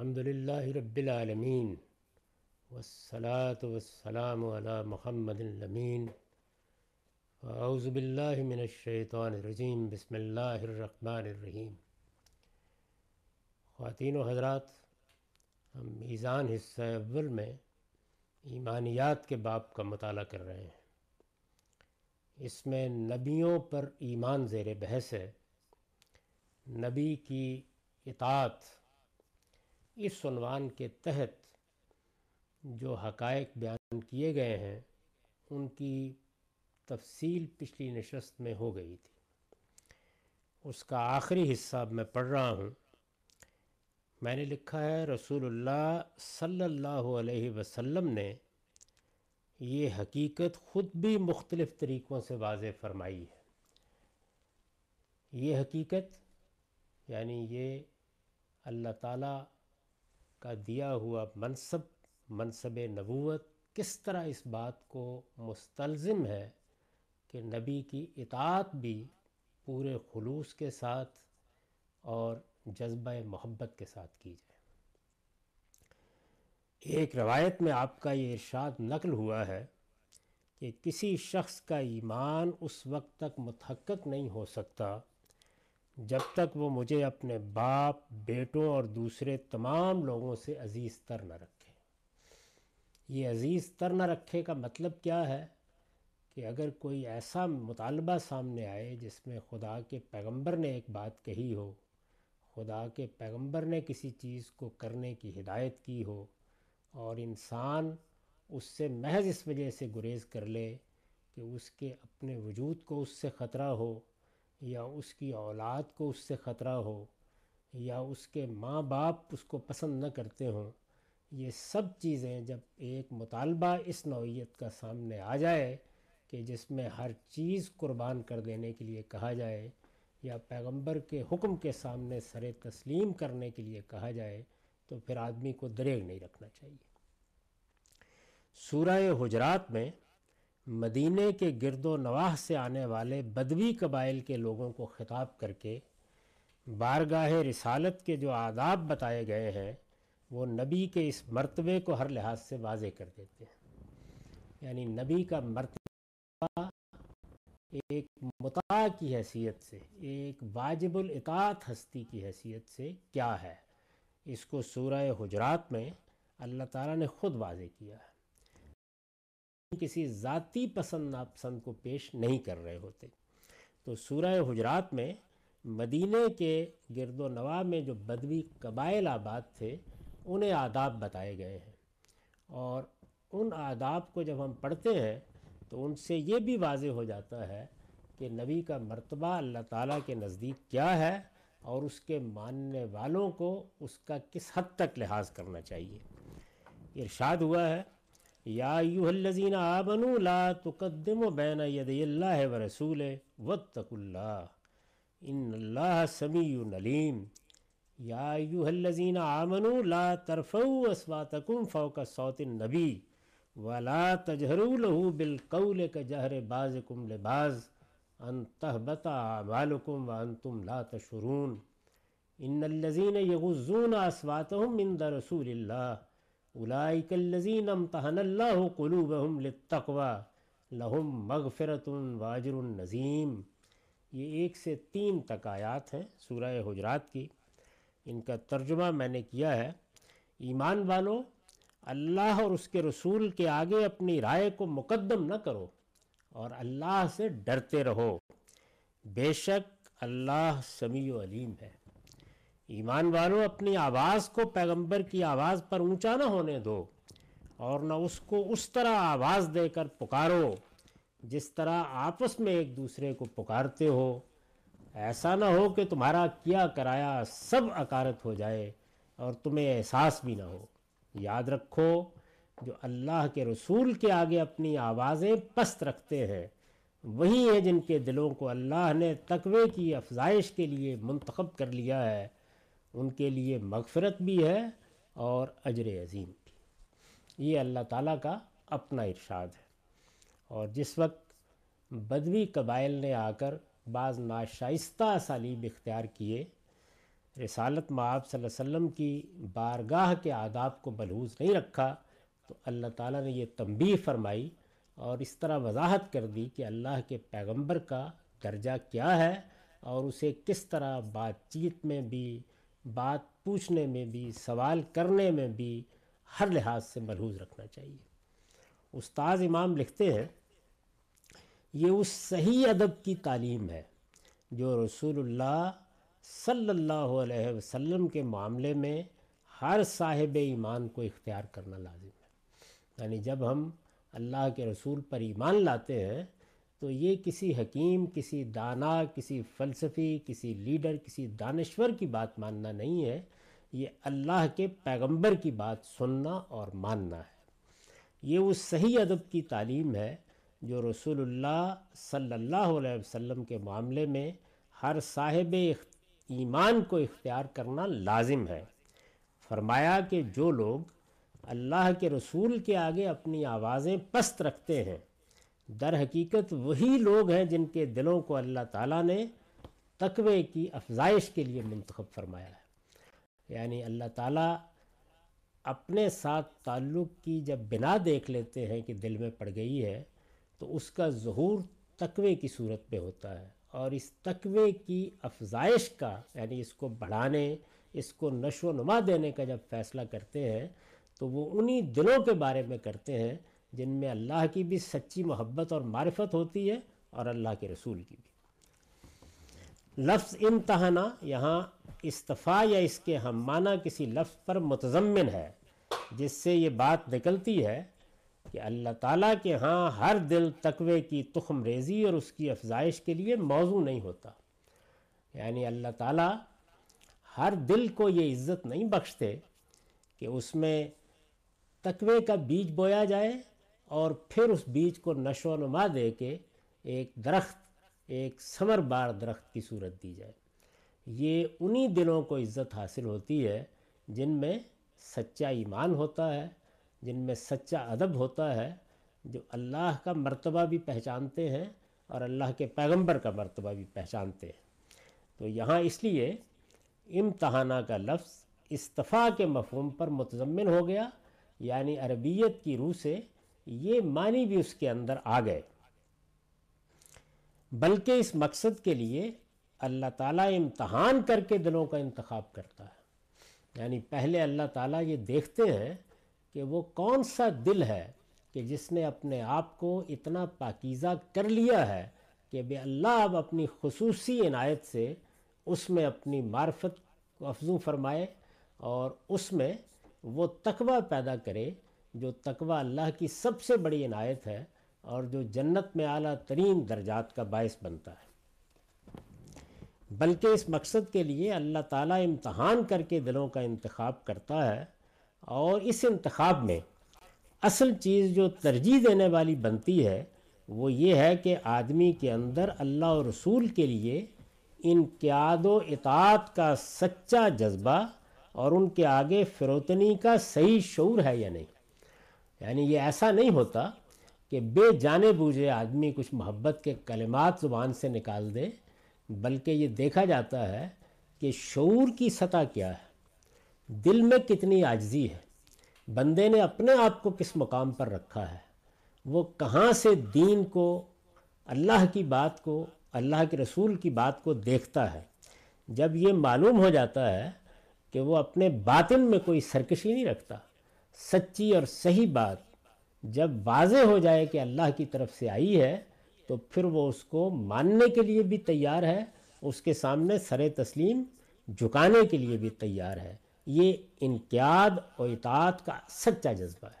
الحمد للہ رب العالمین والصلاة والسلام على محمد الامین اعوذ باللہ من الشیطان الرجیم، بسم اللہ الرحمن الرحیم۔ خواتین و حضرات، ہم میزان حصہ اول میں ایمانیات کے باب کا مطالعہ کر رہے ہیں۔ اس میں نبیوں پر ایمان زیر بحث ہے۔ نبی کی اطاعت اس عنوان کے تحت جو حقائق بیان کیے گئے ہیں، ان کی تفصیل پچھلی نشست میں ہو گئی تھی۔ اس کا آخری حصہ میں پڑھ رہا ہوں۔ میں نے لکھا ہے، رسول اللہ صلی اللہ علیہ وسلم نے یہ حقیقت خود بھی مختلف طریقوں سے واضح فرمائی ہے۔ یہ حقیقت یعنی یہ اللہ تعالیٰ کا دیا ہوا منصب منصب نبوت، کس طرح اس بات کو مستلزم ہے کہ نبی کی اطاعت بھی پورے خلوص کے ساتھ اور جذبہ محبت کے ساتھ کی جائے۔ ایک روایت میں آپ کا یہ ارشاد نقل ہوا ہے کہ کسی شخص کا ایمان اس وقت تک متحقق نہیں ہو سکتا جب تک وہ مجھے اپنے باپ، بیٹوں اور دوسرے تمام لوگوں سے عزیز تر نہ رکھے۔ یہ عزیز تر نہ رکھے کا مطلب کیا ہے؟ کہ اگر کوئی ایسا مطالبہ سامنے آئے جس میں خدا کے پیغمبر نے ایک بات کہی ہو، خدا کے پیغمبر نے کسی چیز کو کرنے کی ہدایت کی ہو، اور انسان اس سے محض اس وجہ سے گریز کر لے کہ اس کے اپنے وجود کو اس سے خطرہ ہو یا اس کی اولاد کو اس سے خطرہ ہو، یا اس کے ماں باپ اس کو پسند نہ کرتے ہوں، یہ سب چیزیں جب ایک مطالبہ اس نوعیت کا سامنے آ جائے کہ جس میں ہر چیز قربان کر دینے کے لیے کہا جائے، یا پیغمبر کے حکم کے سامنے سر تسلیم کرنے کے لیے کہا جائے، تو پھر آدمی کو دریغ نہیں رکھنا چاہیے۔ سورہ حجرات میں مدینہ کے گرد و نواح سے آنے والے بدوی قبائل کے لوگوں کو خطاب کر کے بارگاہ رسالت کے جو آداب بتائے گئے ہیں، وہ نبی کے اس مرتبے کو ہر لحاظ سے واضح کر دیتے ہیں۔ یعنی نبی کا مرتبہ ایک مطاع کی حیثیت سے، ایک واجب الاطاعت ہستی کی حیثیت سے کیا ہے۔ اس کو سورہ حجرات میں اللہ تعالیٰ نے خود واضح کیا ہے۔ کسی ذاتی پسند ناپسند کو پیش نہیں کر رہے ہوتے۔ تو سورہ حجرات میں مدینہ کے گرد و نواح میں جو بدوی قبائل آباد تھے، انہیں آداب بتائے گئے ہیں۔ اور ان آداب کو جب ہم پڑھتے ہیں، تو ان سے یہ بھی واضح ہو جاتا ہے کہ نبی کا مرتبہ اللہ تعالیٰ کے نزدیک کیا ہے اور اس کے ماننے والوں کو اس کا کس حد تک لحاظ کرنا چاہیے۔ ارشاد ہوا ہے یا ایوہ الذین آمنوا لا تقدموا بین یدی اللہ و رسول واتقوا اللہ ان اللہ سمیع علیم یا ایوہ الذین آمنوا لا ترفعوا اسواتکم فوق صوت النبی ولا تجہروا له بالقول كجهر بعضكم لبعض ان تهبط اعمالكم وانتم لا تشعرون ان الذين يغضون اصواتهم عند رسول الله اولئک الذین امتحن اللہ قلوبهم للتقوى لهم مغفرت واجر نظیم۔ یہ ایک سے تین تک آیات ہیں سورہ حجرات کی۔ ان کا ترجمہ میں نے کیا ہے۔ ایمان والو، اللہ اور اس کے رسول کے آگے اپنی رائے کو مقدم نہ کرو اور اللہ سے ڈرتے رہو۔ بے شک اللہ سمیع و علیم ہے۔ ایمان والو، اپنی آواز کو پیغمبر کی آواز پر اونچا نہ ہونے دو اور نہ اس کو اس طرح آواز دے کر پکارو جس طرح آپس میں ایک دوسرے کو پکارتے ہو۔ ایسا نہ ہو کہ تمہارا کیا کرایا سب اکارت ہو جائے اور تمہیں احساس بھی نہ ہو۔ یاد رکھو، جو اللہ کے رسول کے آگے اپنی آوازیں پست رکھتے ہیں، وہی ہیں جن کے دلوں کو اللہ نے تقوی کی افزائش کے لیے منتخب کر لیا ہے۔ ان کے لیے مغفرت بھی ہے اور اجر عظیم بھی۔ یہ اللہ تعالیٰ کا اپنا ارشاد ہے۔ اور جس وقت بدوی قبائل نے آ کر بعض ناشائستہ اسالیب اختیار کیے، رسالت معاب صلی اللہ علیہ وسلم کی بارگاہ کے آداب کو بلوز نہیں رکھا، تو اللہ تعالیٰ نے یہ تنبیہ فرمائی اور اس طرح وضاحت کر دی کہ اللہ کے پیغمبر کا درجہ کیا ہے اور اسے کس طرح بات چیت میں بھی بات پوچھنے میں بھی، سوال کرنے میں بھی ہر لحاظ سے ملحوظ رکھنا چاہیے۔ استاذ امام لکھتے ہیں، یہ اس صحیح ادب کی تعلیم ہے جو رسول اللہ صلی اللہ علیہ وسلم کے معاملے میں ہر صاحب ایمان کو اختیار کرنا لازم ہے۔ یعنی جب ہم اللہ کے رسول پر ایمان لاتے ہیں تو یہ کسی حکیم، کسی دانا، کسی فلسفی، کسی لیڈر، کسی دانشور کی بات ماننا نہیں ہے، یہ اللہ کے پیغمبر کی بات سننا اور ماننا ہے۔ یہ اس صحیح ادب کی تعلیم ہے جو رسول اللہ صلی اللہ علیہ وسلم کے معاملے میں ہر صاحب ایمان کو اختیار کرنا لازم ہے۔ فرمایا کہ جو لوگ اللہ کے رسول کے آگے اپنی آوازیں پست رکھتے ہیں در حقیقت وہی لوگ ہیں جن کے دلوں کو اللہ تعالیٰ نے تقوی کی افزائش کے لیے منتخب فرمایا ہے۔ یعنی اللہ تعالیٰ اپنے ساتھ تعلق کی جب بنا دیکھ لیتے ہیں کہ دل میں پڑ گئی ہے، تو اس کا ظہور تقوی کی صورت میں ہوتا ہے۔ اور اس تقوی کی افزائش کا یعنی اس کو بڑھانے، اس کو نشو و نما دینے کا جب فیصلہ کرتے ہیں، تو وہ انہی دلوں کے بارے میں کرتے ہیں جن میں اللہ کی بھی سچی محبت اور معرفت ہوتی ہے اور اللہ کے رسول کی بھی۔ لفظ امتحانہ یہاں استفاع یا اس کے ہم معنی کسی لفظ پر متضمن ہے، جس سے یہ بات نکلتی ہے کہ اللہ تعالیٰ کے ہاں ہر دل تقوی کی تخم ریزی اور اس کی افزائش کے لیے موضوع نہیں ہوتا۔ یعنی اللہ تعالیٰ ہر دل کو یہ عزت نہیں بخشتے کہ اس میں تقوی کا بیج بویا جائے اور پھر اس بیج کو نشو و نما دے کے ایک درخت، ایک سمر بار درخت کی صورت دی جائے۔ یہ انہی دلوں کو عزت حاصل ہوتی ہے جن میں سچا ایمان ہوتا ہے، جن میں سچا ادب ہوتا ہے، جو اللہ کا مرتبہ بھی پہچانتے ہیں اور اللہ کے پیغمبر کا مرتبہ بھی پہچانتے ہیں۔ تو یہاں اس لیے امتحانہ کا لفظ استفاع کے مفہوم پر متضمن ہو گیا یعنی عربیت کی روح سے یہ معنی بھی اس کے اندر آ گئے۔ بلکہ اس مقصد کے لیے اللہ تعالیٰ امتحان کر کے دلوں کا انتخاب کرتا ہے۔ یعنی پہلے اللہ تعالیٰ یہ دیکھتے ہیں کہ وہ کون سا دل ہے کہ جس نے اپنے آپ کو اتنا پاکیزہ کر لیا ہے کہ بے اللہ اب اپنی خصوصی عنایت سے اس میں اپنی معرفت کو افزوں فرمائے اور اس میں وہ تقوی پیدا کرے جو تقوی اللہ کی سب سے بڑی عنایت ہے اور جو جنت میں اعلیٰ ترین درجات کا باعث بنتا ہے۔ بلکہ اس مقصد کے لیے اللہ تعالیٰ امتحان کر کے دلوں کا انتخاب کرتا ہے اور اس انتخاب میں اصل چیز جو ترجیح دینے والی بنتی ہے وہ یہ ہے کہ آدمی کے اندر اللہ اور رسول کے لیے انقیاد و اطاعت کا سچا جذبہ اور ان کے آگے فروتنی کا صحیح شعور ہے یا نہیں۔ یعنی یہ ایسا نہیں ہوتا کہ بے جانے بوجھے آدمی کچھ محبت کے کلمات زبان سے نکال دے، بلکہ یہ دیکھا جاتا ہے کہ شعور کی سطح کیا ہے۔ دل میں کتنی عاجزی ہے۔ بندے نے اپنے آپ کو کس مقام پر رکھا ہے؟ وہ کہاں سے دین کو، اللہ کی بات کو، اللہ کے رسول کی بات کو دیکھتا ہے؟ جب یہ معلوم ہو جاتا ہے کہ وہ اپنے باطن میں کوئی سرکشی نہیں رکھتا۔ سچی اور صحیح بات جب واضح ہو جائے کہ اللہ کی طرف سے آئی ہے، تو پھر وہ اس کو ماننے کے لیے بھی تیار ہے، اس کے سامنے سر تسلیم جھکانے کے لیے بھی تیار ہے۔ یہ انقیاد و اطاعت کا سچا جذبہ ہے۔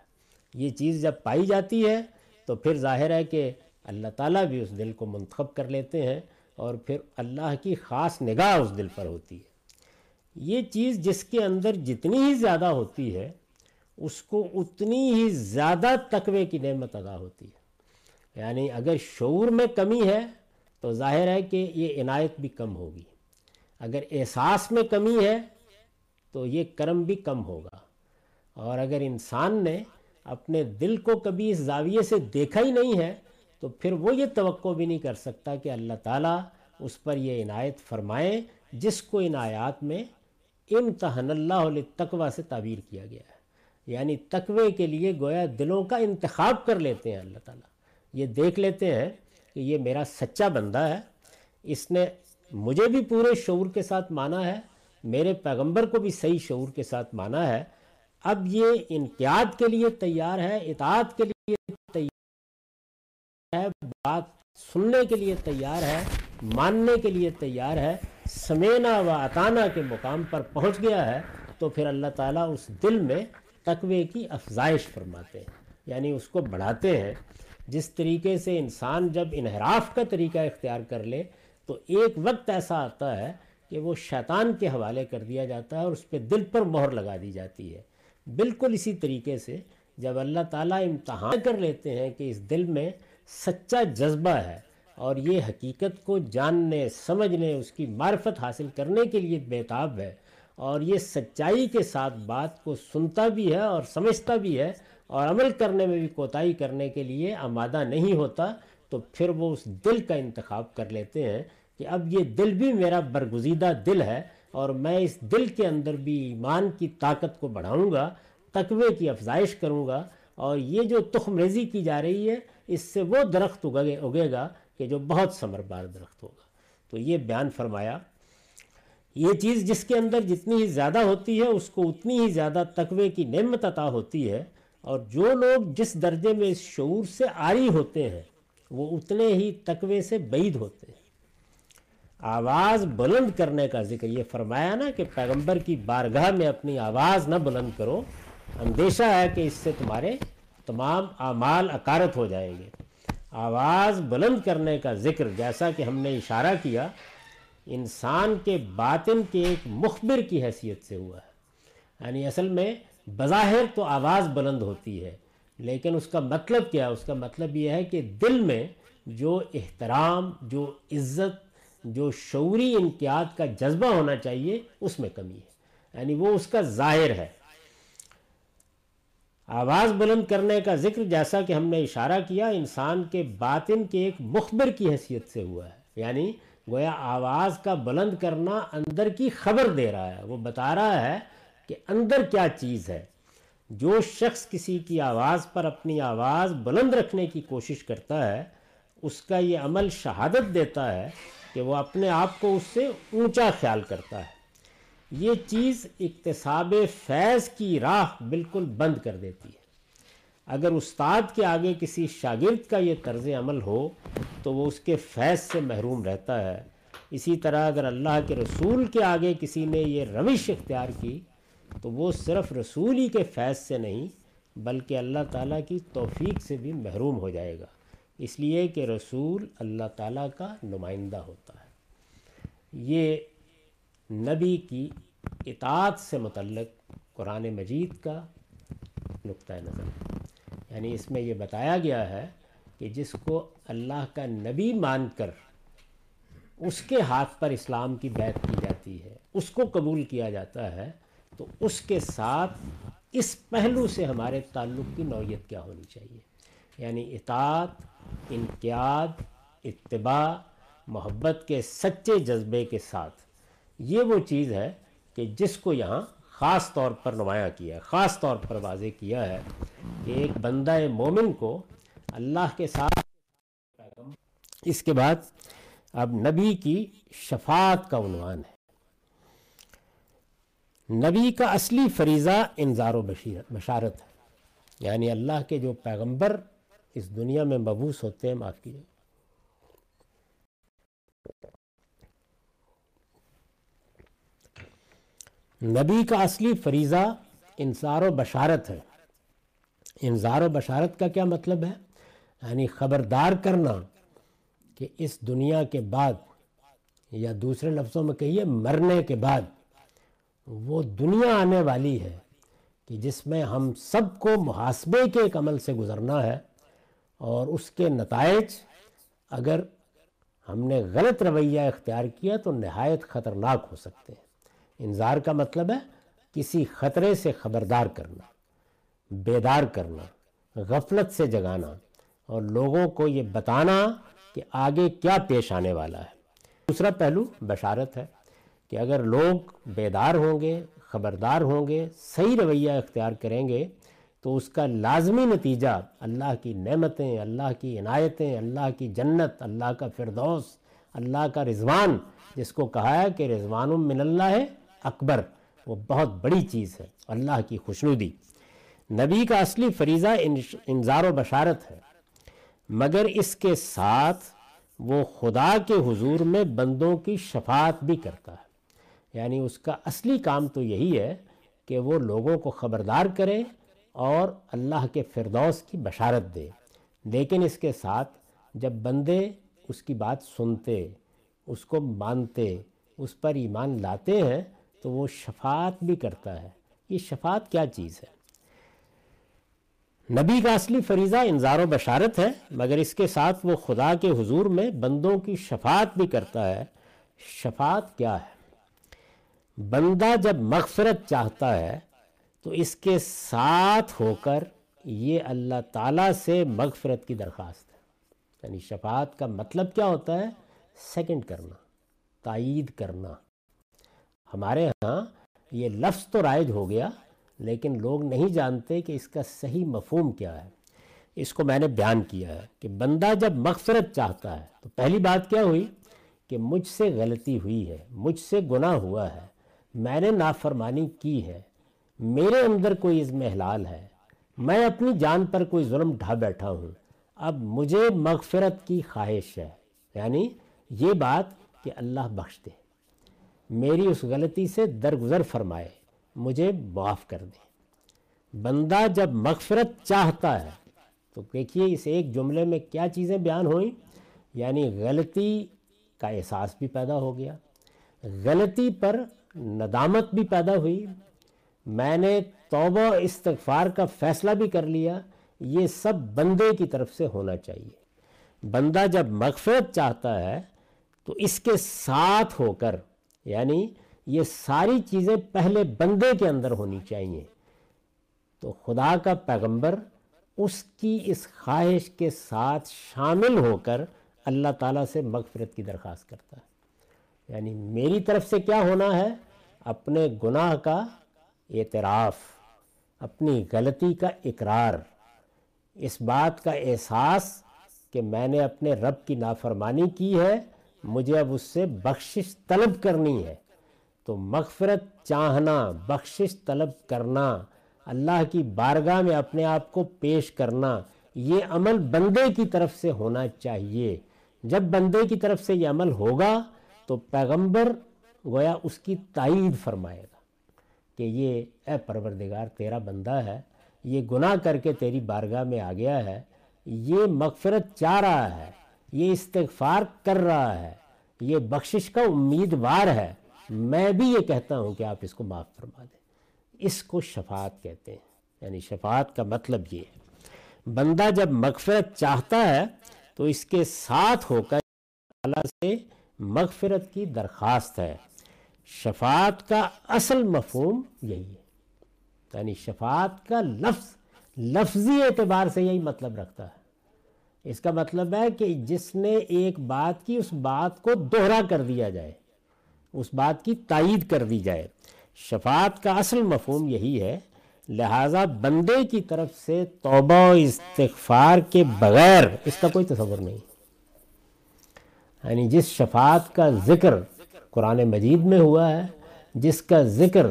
یہ چیز جب پائی جاتی ہے، تو پھر ظاہر ہے کہ اللہ تعالیٰ بھی اس دل کو منتخب کر لیتے ہیں اور پھر اللہ کی خاص نگاہ اس دل پر ہوتی ہے۔ یہ چیز جس کے اندر جتنی ہی زیادہ ہوتی ہے اس کو اتنی ہی زیادہ تقوی کی نعمت ادا ہوتی ہے۔ یعنی اگر شعور میں کمی ہے تو ظاہر ہے کہ یہ عنایت بھی کم ہوگی۔ اگر احساس میں کمی ہے تو یہ کرم بھی کم ہوگا۔ اور اگر انسان نے اپنے دل کو کبھی اس زاویے سے دیکھا ہی نہیں ہے تو پھر وہ یہ توقع بھی نہیں کر سکتا کہ اللہ تعالیٰ اس پر یہ عنایت فرمائیں جس کو ان آیات میں امتحن اللہ تقوی سے تعبیر کیا گیا ہے۔ یعنی تقوی کے لیے گویا دلوں کا انتخاب کر لیتے ہیں اللہ تعالیٰ۔ یہ دیکھ لیتے ہیں کہ یہ میرا سچا بندہ ہے۔ اس نے مجھے بھی پورے شعور کے ساتھ مانا ہے، میرے پیغمبر کو بھی صحیح شعور کے ساتھ مانا ہے۔ اب یہ انقیاد کے لیے تیار ہے، اطاعت کے لیے تیار ہے، بات سننے کے لیے تیار ہے، ماننے کے لیے تیار ہے۔ سمینا و اطانہ کے مقام پر پہنچ گیا ہے تو پھر اللہ تعالیٰ اس دل میں تقوی کی افزائش فرماتے ہیں۔ یعنی اس کو بڑھاتے ہیں۔ جس طریقے سے انسان جب انحراف کا طریقہ اختیار کر لے، تو ایک وقت ایسا آتا ہے کہ وہ شیطان کے حوالے کر دیا جاتا ہے اور اس پہ دل پر مہر لگا دی جاتی ہے۔ بالکل اسی طریقے سے جب اللہ تعالیٰ امتحان کر لیتے ہیں کہ اس دل میں سچا جذبہ ہے اور یہ حقیقت کو جاننے، سمجھنے، اس کی معرفت حاصل کرنے کے لیے بیتاب ہے اور یہ سچائی کے ساتھ بات کو سنتا بھی ہے اور سمجھتا بھی ہے اور عمل کرنے میں بھی کوتاہی کرنے کے لیے آمادہ نہیں ہوتا، تو پھر وہ اس دل کا انتخاب کر لیتے ہیں کہ اب یہ دل بھی میرا برگزیدہ دل ہے اور میں اس دل کے اندر بھی ایمان کی طاقت کو بڑھاؤں گا، تقوی کی افزائش کروں گا اور یہ جو تخم ریزی کی جا رہی ہے، اس سے وہ درخت اگے اگے گا کہ جو بہت ثمربار درخت ہوگا۔ تو یہ بیان فرمایا یہ چیز جس کے اندر جتنی ہی زیادہ ہوتی ہے، اس کو اتنی ہی زیادہ تقوی کی نعمت عطا ہوتی ہے۔ اور جو لوگ جس درجے میں اس شعور سے آری ہوتے ہیں، وہ اتنے ہی تقوی سے بعید ہوتے ہیں۔ آواز بلند کرنے کا ذکر، یہ فرمایا نا کہ پیغمبر کی بارگاہ میں اپنی آواز نہ بلند کرو، اندیشہ ہے کہ اس سے تمہارے تمام اعمال اکارت ہو جائیں گے۔ آواز بلند کرنے کا ذکر، جیسا کہ ہم نے اشارہ کیا انسان کے باطن کے ایک مخبر کی حیثیت سے ہوا ہے۔ یعنی اصل میں بظاہر تو آواز بلند ہوتی ہے، لیکن اس کا مطلب کیا؟ اس کا مطلب یہ ہے کہ دل میں جو احترام، جو عزت، جو شعوری انقیاد کا جذبہ ہونا چاہیے، اس میں کمی ہے۔ یعنی وہ اس کا ظاہر ہے۔ آواز بلند کرنے کا ذکر جیسا کہ ہم نے اشارہ کیا، انسان کے باطن کے ایک مخبر کی حیثیت سے ہوا ہے۔ یعنی گویا آواز کا بلند کرنا اندر کی خبر دے رہا ہے۔ وہ بتا رہا ہے کہ اندر کیا چیز ہے۔ جو شخص کسی کی آواز پر اپنی آواز بلند رکھنے کی کوشش کرتا ہے، اس کا یہ عمل شہادت دیتا ہے کہ وہ اپنے آپ کو اس سے اونچا خیال کرتا ہے۔ یہ چیز اقتصاب فیض کی راہ بالکل بند کر دیتی ہے۔ اگر استاد کے آگے کسی شاگرد کا یہ طرز عمل ہو تو وہ اس کے فیض سے محروم رہتا ہے۔ اسی طرح اگر اللہ کے رسول کے آگے کسی نے یہ روش اختیار کی، تو وہ صرف رسول ہی کے فیض سے نہیں، بلکہ اللہ تعالیٰ کی توفیق سے بھی محروم ہو جائے گا۔ اس لیے کہ رسول اللہ تعالیٰ کا نمائندہ ہوتا ہے۔ یہ نبی کی اطاعت سے متعلق قرآن مجید کا نقطۂ نظر ہے۔ یعنی اس میں یہ بتایا گیا ہے کہ جس کو اللہ کا نبی مان کر اس کے ہاتھ پر اسلام کی بیعت کی جاتی ہے، اس کو قبول کیا جاتا ہے، تو اس کے ساتھ اس پہلو سے ہمارے تعلق کی نوعیت کیا ہونی چاہیے؟ یعنی اطاعت، انقیاد، اتباع، محبت کے سچے جذبے کے ساتھ۔ یہ وہ چیز ہے کہ جس کو یہاں خاص طور پر نمایاں کیا ہے، خاص طور پر واضح کیا ہے کہ ایک بندہ مومن کو اللہ کے ساتھ اس کے بعد اب نبی کی شفاعت کا عنوان ہے۔ نبی کا اصلی فریضہ انذار و بشارت ہے۔ یعنی اللہ کے جو پیغمبر اس دنیا میں مبوس ہوتے ہیں، معاف کیجیے نبی کا اصلی فریضہ انصار و بشارت ہے۔ انظار و بشارت کا کیا مطلب ہے؟ یعنی خبردار کرنا کہ اس دنیا کے بعد یا دوسرے لفظوں میں کہیے مرنے کے بعد وہ دنیا آنے والی ہے کہ جس میں ہم سب کو محاسبے کے ایک عمل سے گزرنا ہے اور اس کے نتائج اگر ہم نے غلط رویہ اختیار کیا تو نہایت خطرناک ہو سکتے ہیں۔ انظار کا مطلب ہے کسی خطرے سے خبردار کرنا، بیدار کرنا، غفلت سے جگانا۔ اور لوگوں کو یہ بتانا کہ آگے کیا پیش آنے والا ہے۔ دوسرا پہلو بشارت ہے کہ اگر لوگ بیدار ہوں گے، خبردار ہوں گے، صحیح رویہ اختیار کریں گے، تو اس کا لازمی نتیجہ اللہ کی نعمتیں، اللہ کی عنایتیں، اللہ کی جنت، اللہ کا فردوس، اللہ کا رضوان، جس کو کہا ہے کہ رضوان من اللہ ہے اکبر، وہ بہت بڑی چیز ہے، اللہ کی خوشنودی۔ نبی کا اصلی فریضہ انذار و بشارت ہے۔ مگر اس کے ساتھ وہ خدا کے حضور میں بندوں کی شفاعت بھی کرتا ہے۔ یعنی اس کا اصلی کام تو یہی ہے کہ وہ لوگوں کو خبردار کرے اور اللہ کے فردوس کی بشارت دے۔ لیکن اس کے ساتھ جب بندے اس کی بات سنتے، اس کو مانتے، اس پر ایمان لاتے ہیں تو وہ شفاعت بھی کرتا ہے۔ یہ شفاعت کیا چیز ہے؟ نبی کا اصلی فریضہ انذار و بشارت ہے، مگر اس کے ساتھ وہ خدا کے حضور میں بندوں کی شفاعت بھی کرتا ہے۔ شفاعت کیا ہے؟ بندہ جب مغفرت چاہتا ہے، تو اس کے ساتھ ہو کر یہ اللہ تعالیٰ سے مغفرت کی درخواست ہے۔ یعنی شفاعت کا مطلب کیا ہوتا ہے؟ سیکنڈ کرنا، تائید کرنا۔ ہمارے ہاں یہ لفظ تو رائج ہو گیا لیکن لوگ نہیں جانتے کہ اس کا صحیح مفہوم کیا ہے۔ اس کو میں نے بیان کیا ہے کہ بندہ جب مغفرت چاہتا ہے تو پہلی بات کیا ہوئی؟ کہ مجھ سے غلطی ہوئی ہے، مجھ سے گناہ ہوا ہے، میں نے نافرمانی کی ہے، میرے اندر کوئی عزم حلال ہے، میں اپنی جان پر کوئی ظلم ڈھا بیٹھا ہوں۔ اب مجھے مغفرت کی خواہش ہے۔ یعنی یہ بات کہ اللہ بخش دے میری اس غلطی سے درگزر فرمائے۔ مجھے معاف کر دیں۔ بندہ جب مغفرت چاہتا ہے، تو دیکھیے اس ایک جملے میں کیا چیزیں بیان ہوئیں۔ یعنی غلطی کا احساس بھی پیدا ہو گیا۔ غلطی پر ندامت بھی پیدا ہوئی۔ میں نے توبہ استغفار کا فیصلہ بھی کر لیا۔ یہ سب بندے کی طرف سے ہونا چاہیے۔ بندہ جب مغفرت چاہتا ہے، تو اس کے ساتھ ہو کر یعنی یہ ساری چیزیں پہلے بندے کے اندر ہونی چاہیے۔ تو خدا کا پیغمبر اس کی اس خواہش کے ساتھ شامل ہو کر اللہ تعالیٰ سے مغفرت کی درخواست کرتا ہے۔ یعنی میری طرف سے کیا ہونا ہے؟ اپنے گناہ کا اعتراف، اپنی غلطی کا اقرار، اس بات کا احساس کہ میں نے اپنے رب کی نافرمانی کی ہے، مجھے اب اس سے بخشش طلب کرنی ہے۔ تو مغفرت چاہنا، بخشش طلب کرنا، اللہ کی بارگاہ میں اپنے آپ کو پیش کرنا، یہ عمل بندے کی طرف سے ہونا چاہیے۔ جب بندے کی طرف سے یہ عمل ہوگا تو پیغمبر گویا اس کی تائید فرمائے گا کہ یہ، اے پروردگار، تیرا بندہ ہے، یہ گناہ کر کے تیری بارگاہ میں آ گیا ہے، یہ مغفرت چاہ رہا ہے، یہ استغفار کر رہا ہے، یہ بخشش کا امیدوار ہے۔ میں بھی یہ کہتا ہوں کہ آپ اس کو معاف فرما دیں۔ اس کو شفاعت کہتے ہیں۔ یعنی شفاعت کا مطلب یہ ہے۔ بندہ جب مغفرت چاہتا ہے تو اس کے ساتھ ہو کر اللہ سے مغفرت کی درخواست ہے۔ شفاعت کا اصل مفہوم یہی ہے۔ یعنی شفاعت کا لفظ، لفظی اعتبار سے یہی مطلب رکھتا ہے۔ اس کا مطلب ہے کہ جس نے ایک بات کی، اس بات کو دوہرا کر دیا جائے۔ اس بات کی تائید کر دی جائے۔ شفاعت کا اصل مفہوم یہی ہے، لہٰذا بندے کی طرف سے توبہ و استغفار کے بغیر اس کا کوئی تصور نہیں۔ یعنی جس شفاعت کا ذکر قرآن مجید میں ہوا ہے، جس کا ذکر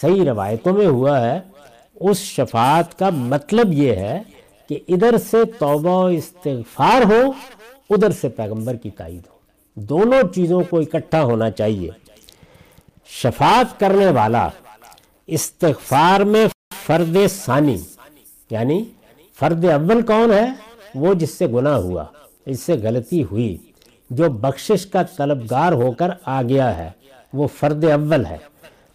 صحیح روایتوں میں ہوا ہے، اس شفاعت کا مطلب یہ ہے کہ ادھر سے توبہ و استغفار ہو، ادھر سے پیغمبر کی تائید ہو۔ دونوں چیزوں کو اکٹھا ہونا چاہیے۔ شفاعت کرنے والا، استغفار میں فرد ثانی یعنی فرد اول کون ہے؟ وہ جس سے گناہ ہوا، اس سے غلطی ہوئی، جو بخشش کا طلبگار ہو کر آ گیا ہے، وہ فرد اول ہے۔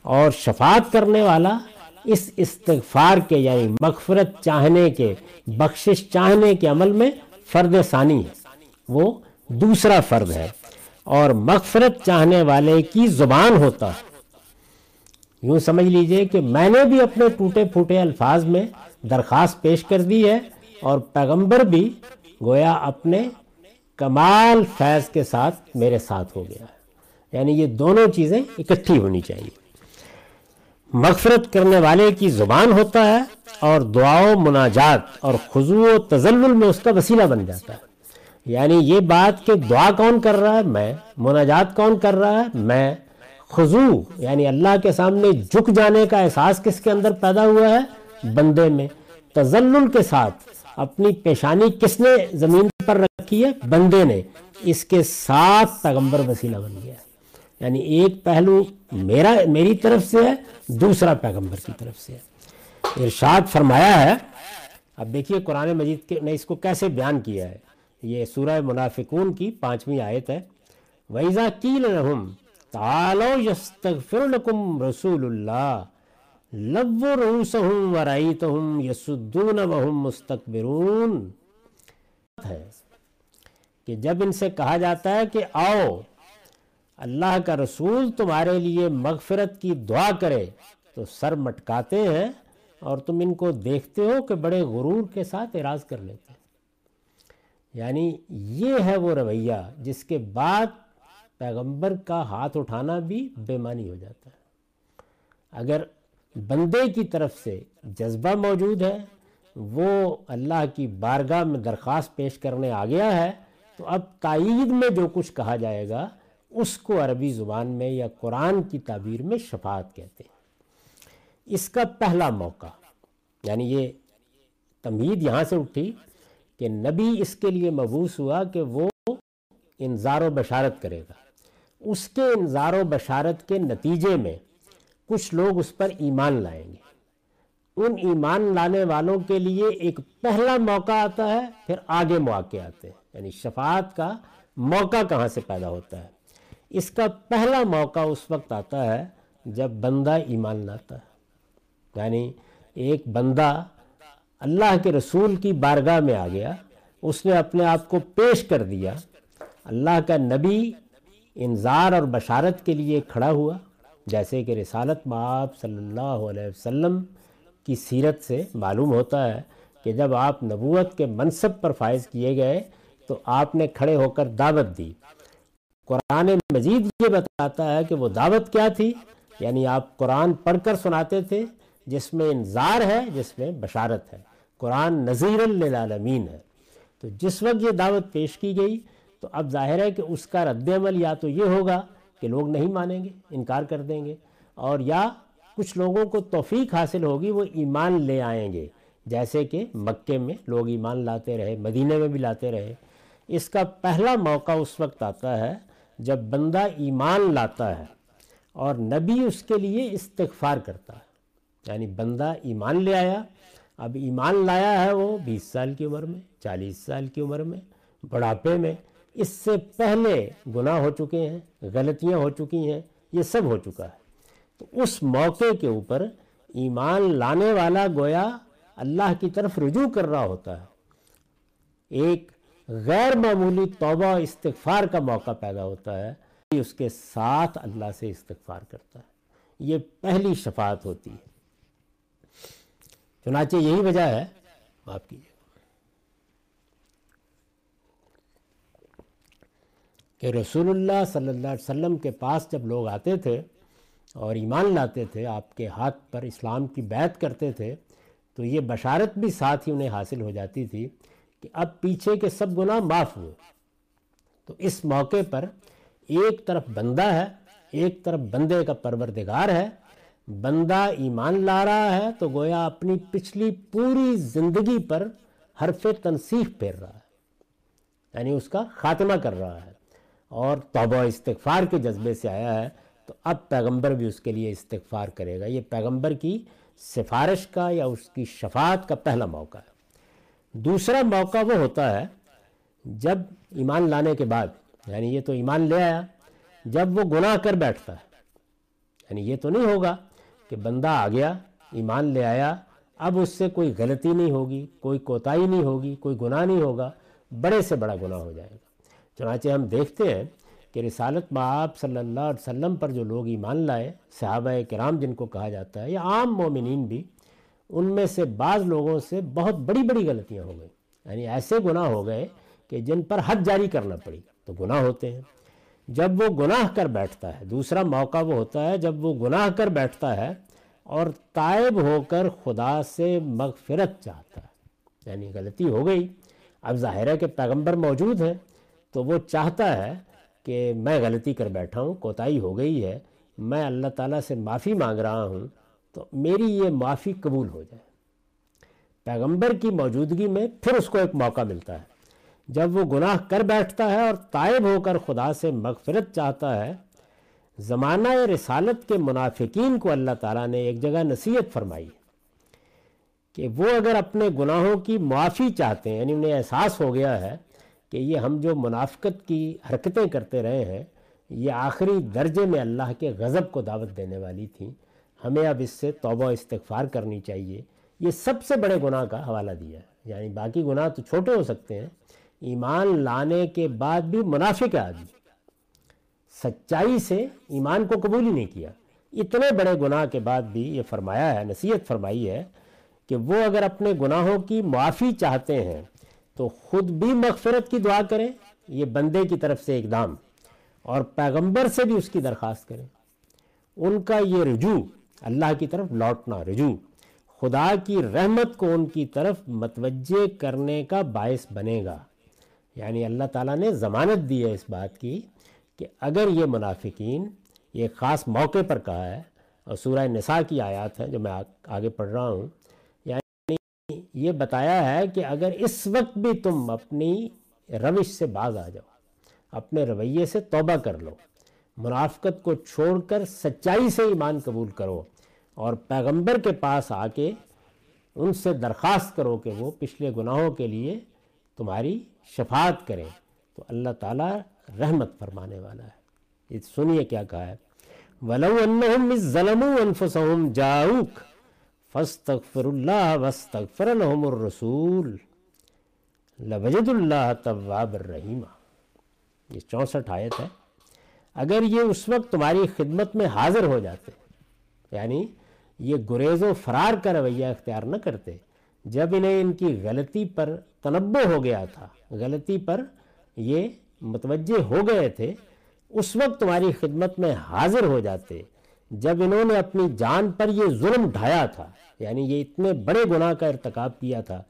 اور شفاعت کرنے والا، اس استغفار کے یعنی مغفرت چاہنے کے، بخشش چاہنے کے عمل میں فرد ثانی ہے۔ وہ دوسرا فرد ہے۔ اور مغفرت چاہنے والے کی زبان ہوتا ہے۔ یوں سمجھ لیجیے کہ میں نے بھی اپنے ٹوٹے پھوٹے الفاظ میں درخواست پیش کر دی ہے اور پیغمبر بھی گویا اپنے کمال فیض کے ساتھ میرے ساتھ ہو گیا ہے۔ یعنی یہ دونوں چیزیں اکٹھی ہونی چاہیے۔ مغفرت کرنے والے کی زبان ہوتا ہے اور دعاؤں مناجات اور خضوع و تزلل میں اس کا وسیلہ بن جاتا ہے۔ یعنی یہ بات کہ دعا کون کر رہا ہے؟ میں. مناجات کون کر رہا ہے؟ میں. خضوع. یعنی اللہ کے سامنے جھک جانے کا احساس کس کے اندر پیدا ہوا ہے؟ بندے میں. تزلل کے ساتھ اپنی پیشانی کس نے زمین پر رکھی ہے؟ بندے نے. اس کے ساتھ پیغمبر وسیلہ بن گیا. یعنی ایک پہلو میرا، میری طرف سے ہے، دوسرا پیغمبر کی طرف سے ہے. ارشاد فرمایا ہے، اب دیکھیے قرآن مجید کے نے اس کو کیسے بیان کیا ہے؟ یہ سورہ منافقون کی پانچویں آیت ہے۔ وَإِذَا قِيلَ لَهُمْ تَعَالَوْ يَسْتَغْفِرْ لَكُمْ رَسُولُ اللَّهِ لَوُّ رُؤُوسَهُمْ وَرَأَيْتَهُمْ يَسُدُّونَ وَهُمْ مُسْتَكْبِرُونَ۔ ہے کہ جب ان سے کہا جاتا ہے کہ آؤ، اللہ کا رسول تمہارے لیے مغفرت کی دعا کرے، تو سر مٹکاتے ہیں اور تم ان کو دیکھتے ہو کہ بڑے غرور کے ساتھ اراض کر لیتے یعنی یہ ہے وہ رویہ جس کے بعد پیغمبر کا ہاتھ اٹھانا بھی بے معنی ہو جاتا ہے۔ اگر بندے کی طرف سے جذبہ موجود ہے، وہ اللہ کی بارگاہ میں درخواست پیش کرنے آ گیا ہے، تو اب تائید میں جو کچھ کہا جائے گا، اس کو عربی زبان میں یا قرآن کی تعبیر میں شفاعت کہتے ہیں۔ اس کا پہلا موقع یعنی یہ تمہید یہاں سے اٹھی کہ نبی اس کے لیے مبوس ہوا کہ وہ انذار و بشارت کرے گا۔ اس کے انذار و بشارت کے نتیجے میں کچھ لوگ اس پر ایمان لائیں گے۔ ان ایمان لانے والوں کے لیے ایک پہلا موقع آتا ہے، پھر آگے مواقع آتے ہیں۔ یعنی شفاعت کا موقع کہاں سے پیدا ہوتا ہے؟ اس کا پہلا موقع اس وقت آتا ہے جب بندہ ایمان لاتا ہے۔ یعنی ایک بندہ اللہ کے رسول کی بارگاہ میں آ گیا، اس نے اپنے آپ کو پیش کر دیا۔ اللہ کا نبی انذار اور بشارت کے لیے کھڑا ہوا، جیسے کہ رسالت معاب صلی اللہ علیہ وسلم کی سیرت سے معلوم ہوتا ہے کہ جب آپ نبوت کے منصب پر فائز کیے گئے، تو آپ نے کھڑے ہو کر دعوت دی۔ قرآن مجید یہ بتاتا ہے کہ وہ دعوت کیا تھی؟ یعنی آپ قرآن پڑھ کر سناتے تھے، جس میں انذار ہے، جس میں بشارت ہے۔ قرآن نذیر للعالمین ہے۔ تو جس وقت یہ دعوت پیش کی گئی، تو اب ظاہر ہے کہ اس کا رد عمل یا تو یہ ہوگا کہ لوگ نہیں مانیں گے، انکار کر دیں گے، اور یا کچھ لوگوں کو توفیق حاصل ہوگی، وہ ایمان لے آئیں گے۔ جیسے کہ مکے میں لوگ ایمان لاتے رہے، مدینہ میں بھی لاتے رہے۔ اس کا پہلا موقع اس وقت آتا ہے جب بندہ ایمان لاتا ہے اور نبی اس کے لیے استغفار کرتا ہے۔ یعنی بندہ ایمان لے آیا اب ایمان لایا ہے وہ بیس سال کی عمر میں، چالیس سال کی عمر میں، بڑھاپے میں، اس سے پہلے گناہ ہو چکے ہیں، غلطیاں ہو چکی ہیں، یہ سب ہو چکا ہے۔ تو اس موقع کے اوپر ایمان لانے والا گویا اللہ کی طرف رجوع کر رہا ہوتا ہے۔ ایک غیر معمولی توبہ، استغفار کا موقع پیدا ہوتا ہے۔ اس کے ساتھ اللہ سے استغفار کرتا ہے۔ یہ پہلی شفاعت ہوتی ہے۔ چنانچہ یہی وجہ ہے۔ معاف کیجیے۔ کہ رسول اللہ صلی اللہ علیہ وسلم کے پاس جب لوگ آتے تھے اور ایمان لاتے تھے، آپ کے ہاتھ پر اسلام کی بیعت کرتے تھے، تو یہ بشارت بھی ساتھ ہی انہیں حاصل ہو جاتی تھی کہ اب پیچھے کے سب گناہ معاف ہوئے۔ تو اس موقع پر ایک طرف بندہ ہے، ایک طرف بندے کا پروردگار ہے بندہ ایمان لا رہا ہے تو گویا اپنی پچھلی پوری زندگی پر حرف تنصیف پھیر رہا ہے یعنی اس کا خاتمہ کر رہا ہے۔ اور توبہ استغفار کے جذبے سے آیا ہے تو اب پیغمبر بھی اس کے لیے استغفار کرے گا۔ یہ پیغمبر کی سفارش کا یا اس کی شفاعت کا پہلا موقع ہے۔ دوسرا موقع وہ ہوتا ہے جب ایمان لانے کے بعد یعنی یہ تو ایمان لے آیا، جب وہ گناہ کر بیٹھتا ہے یعنی یہ تو نہیں ہوگا کہ بندہ آ گیا، ایمان لے آیا، اب اس سے کوئی غلطی نہیں ہوگی، کوئی کوتاہی نہیں ہوگی، کوئی گناہ نہیں ہوگا، بڑے سے بڑا گناہ ہو جائے گا۔ چنانچہ ہم دیکھتے ہیں کہ رسالت معاب صلی اللہ علیہ وسلم پر جو لوگ ایمان لائے، صحابہ کرام جن کو کہا جاتا ہے، یا عام مومنین بھی، ان میں سے بعض لوگوں سے بہت بڑی بڑی غلطیاں ہو گئیں۔ یعنی ایسے گناہ ہو گئے کہ جن پر حد جاری کرنا پڑی۔ تو گناہ ہوتے ہیں۔ جب وہ گناہ کر بیٹھتا ہے، دوسرا موقع وہ ہوتا ہے جب وہ گناہ کر بیٹھتا ہے اور تائب ہو کر خدا سے مغفرت چاہتا ہے۔ یعنی غلطی ہو گئی۔ اب ظاہر ہے کہ پیغمبر موجود ہے تو وہ چاہتا ہے کہ میں غلطی کر بیٹھا ہوں، کوتاہی ہو گئی ہے، میں اللہ تعالیٰ سے معافی مانگ رہا ہوں، تو میری یہ معافی قبول ہو جائے۔ پیغمبر کی موجودگی میں پھر اس کو ایک موقع ملتا ہے۔ جب وہ گناہ کر بیٹھتا ہے اور طائب ہو کر خدا سے مغفرت چاہتا ہے، زمانہ رسالت کے منافقین کو اللہ تعالیٰ نے ایک جگہ نصیحت فرمائی کہ وہ اگر اپنے گناہوں کی معافی چاہتے ہیں یعنی انہیں احساس ہو گیا ہے کہ یہ ہم جو منافقت کی حرکتیں کرتے رہے ہیں، یہ آخری درجے میں اللہ کے غضب کو دعوت دینے والی تھیں، ہمیں اب اس سے توبہ استغفار کرنی چاہیے۔ یہ سب سے بڑے گناہ کا حوالہ دیا ہے۔ یعنی باقی گناہ تو چھوٹے ہو سکتے ہیں ایمان لانے کے بعد بھی منافق ہے آدمی۔ سچائی سے ایمان کو قبول ہی نہیں کیا۔ اتنے بڑے گناہ کے بعد بھی یہ فرمایا ہے، نصیحت فرمائی ہے کہ وہ اگر اپنے گناہوں کی معافی چاہتے ہیں تو خود بھی مغفرت کی دعا کریں، یہ بندے کی طرف سے اقدام اور پیغمبر سے بھی اس کی درخواست کریں۔ ان کا یہ رجوع، اللہ کی طرف لوٹنا رجوع۔ خدا کی رحمت کو ان کی طرف متوجہ کرنے کا باعث بنے گا۔ یعنی اللہ تعالیٰ نے ضمانت دی ہے اس بات کی کہ اگر یہ منافقین یہ خاص موقع پر کہا ہے اور سورہ نساء کی آیات ہے جو میں آگے پڑھ رہا ہوں یعنی یہ بتایا ہے کہ اگر اس وقت بھی تم اپنی روش سے باز آ جاؤ، اپنے رویے سے توبہ کر لو، منافقت کو چھوڑ کر سچائی سے ایمان قبول کرو اور پیغمبر کے پاس آ کے ان سے درخواست کرو کہ وہ پچھلے گناہوں کے لیے تمہاری شفاعت کریں تو اللہ تعالیٰ رحمت فرمانے والا ہے۔ یہ سنیے کیا کہا ہے۔ وَلَوْ أَنَّهُمْ ظَلَمُوا أَنفُسَهُمْ جَاؤُكَ فَاسْتَغْفِرُ اللَّهَ وَاسْتَغْفِرَ لَهُمُ الرَّسُولُ لَوَجَدُ اللَّهَ تَوَّابَ الرَّحِيمَ یہ چونسٹھ آیت ہے۔ اگر یہ اس وقت تمہاری خدمت میں حاضر ہو جاتے یعنی یہ گریز و فرار کا رویہ اختیار نہ کرتے جب انہیں ان کی غلطی پر تنبع ہو گیا تھا، غلطی پر یہ متوجہ ہو گئے تھے، اس وقت تمہاری خدمت میں حاضر ہو جاتے۔ جب انہوں نے اپنی جان پر یہ ظلم ڈھایا تھا یعنی یہ اتنے بڑے گناہ کا ارتکاب کیا تھا،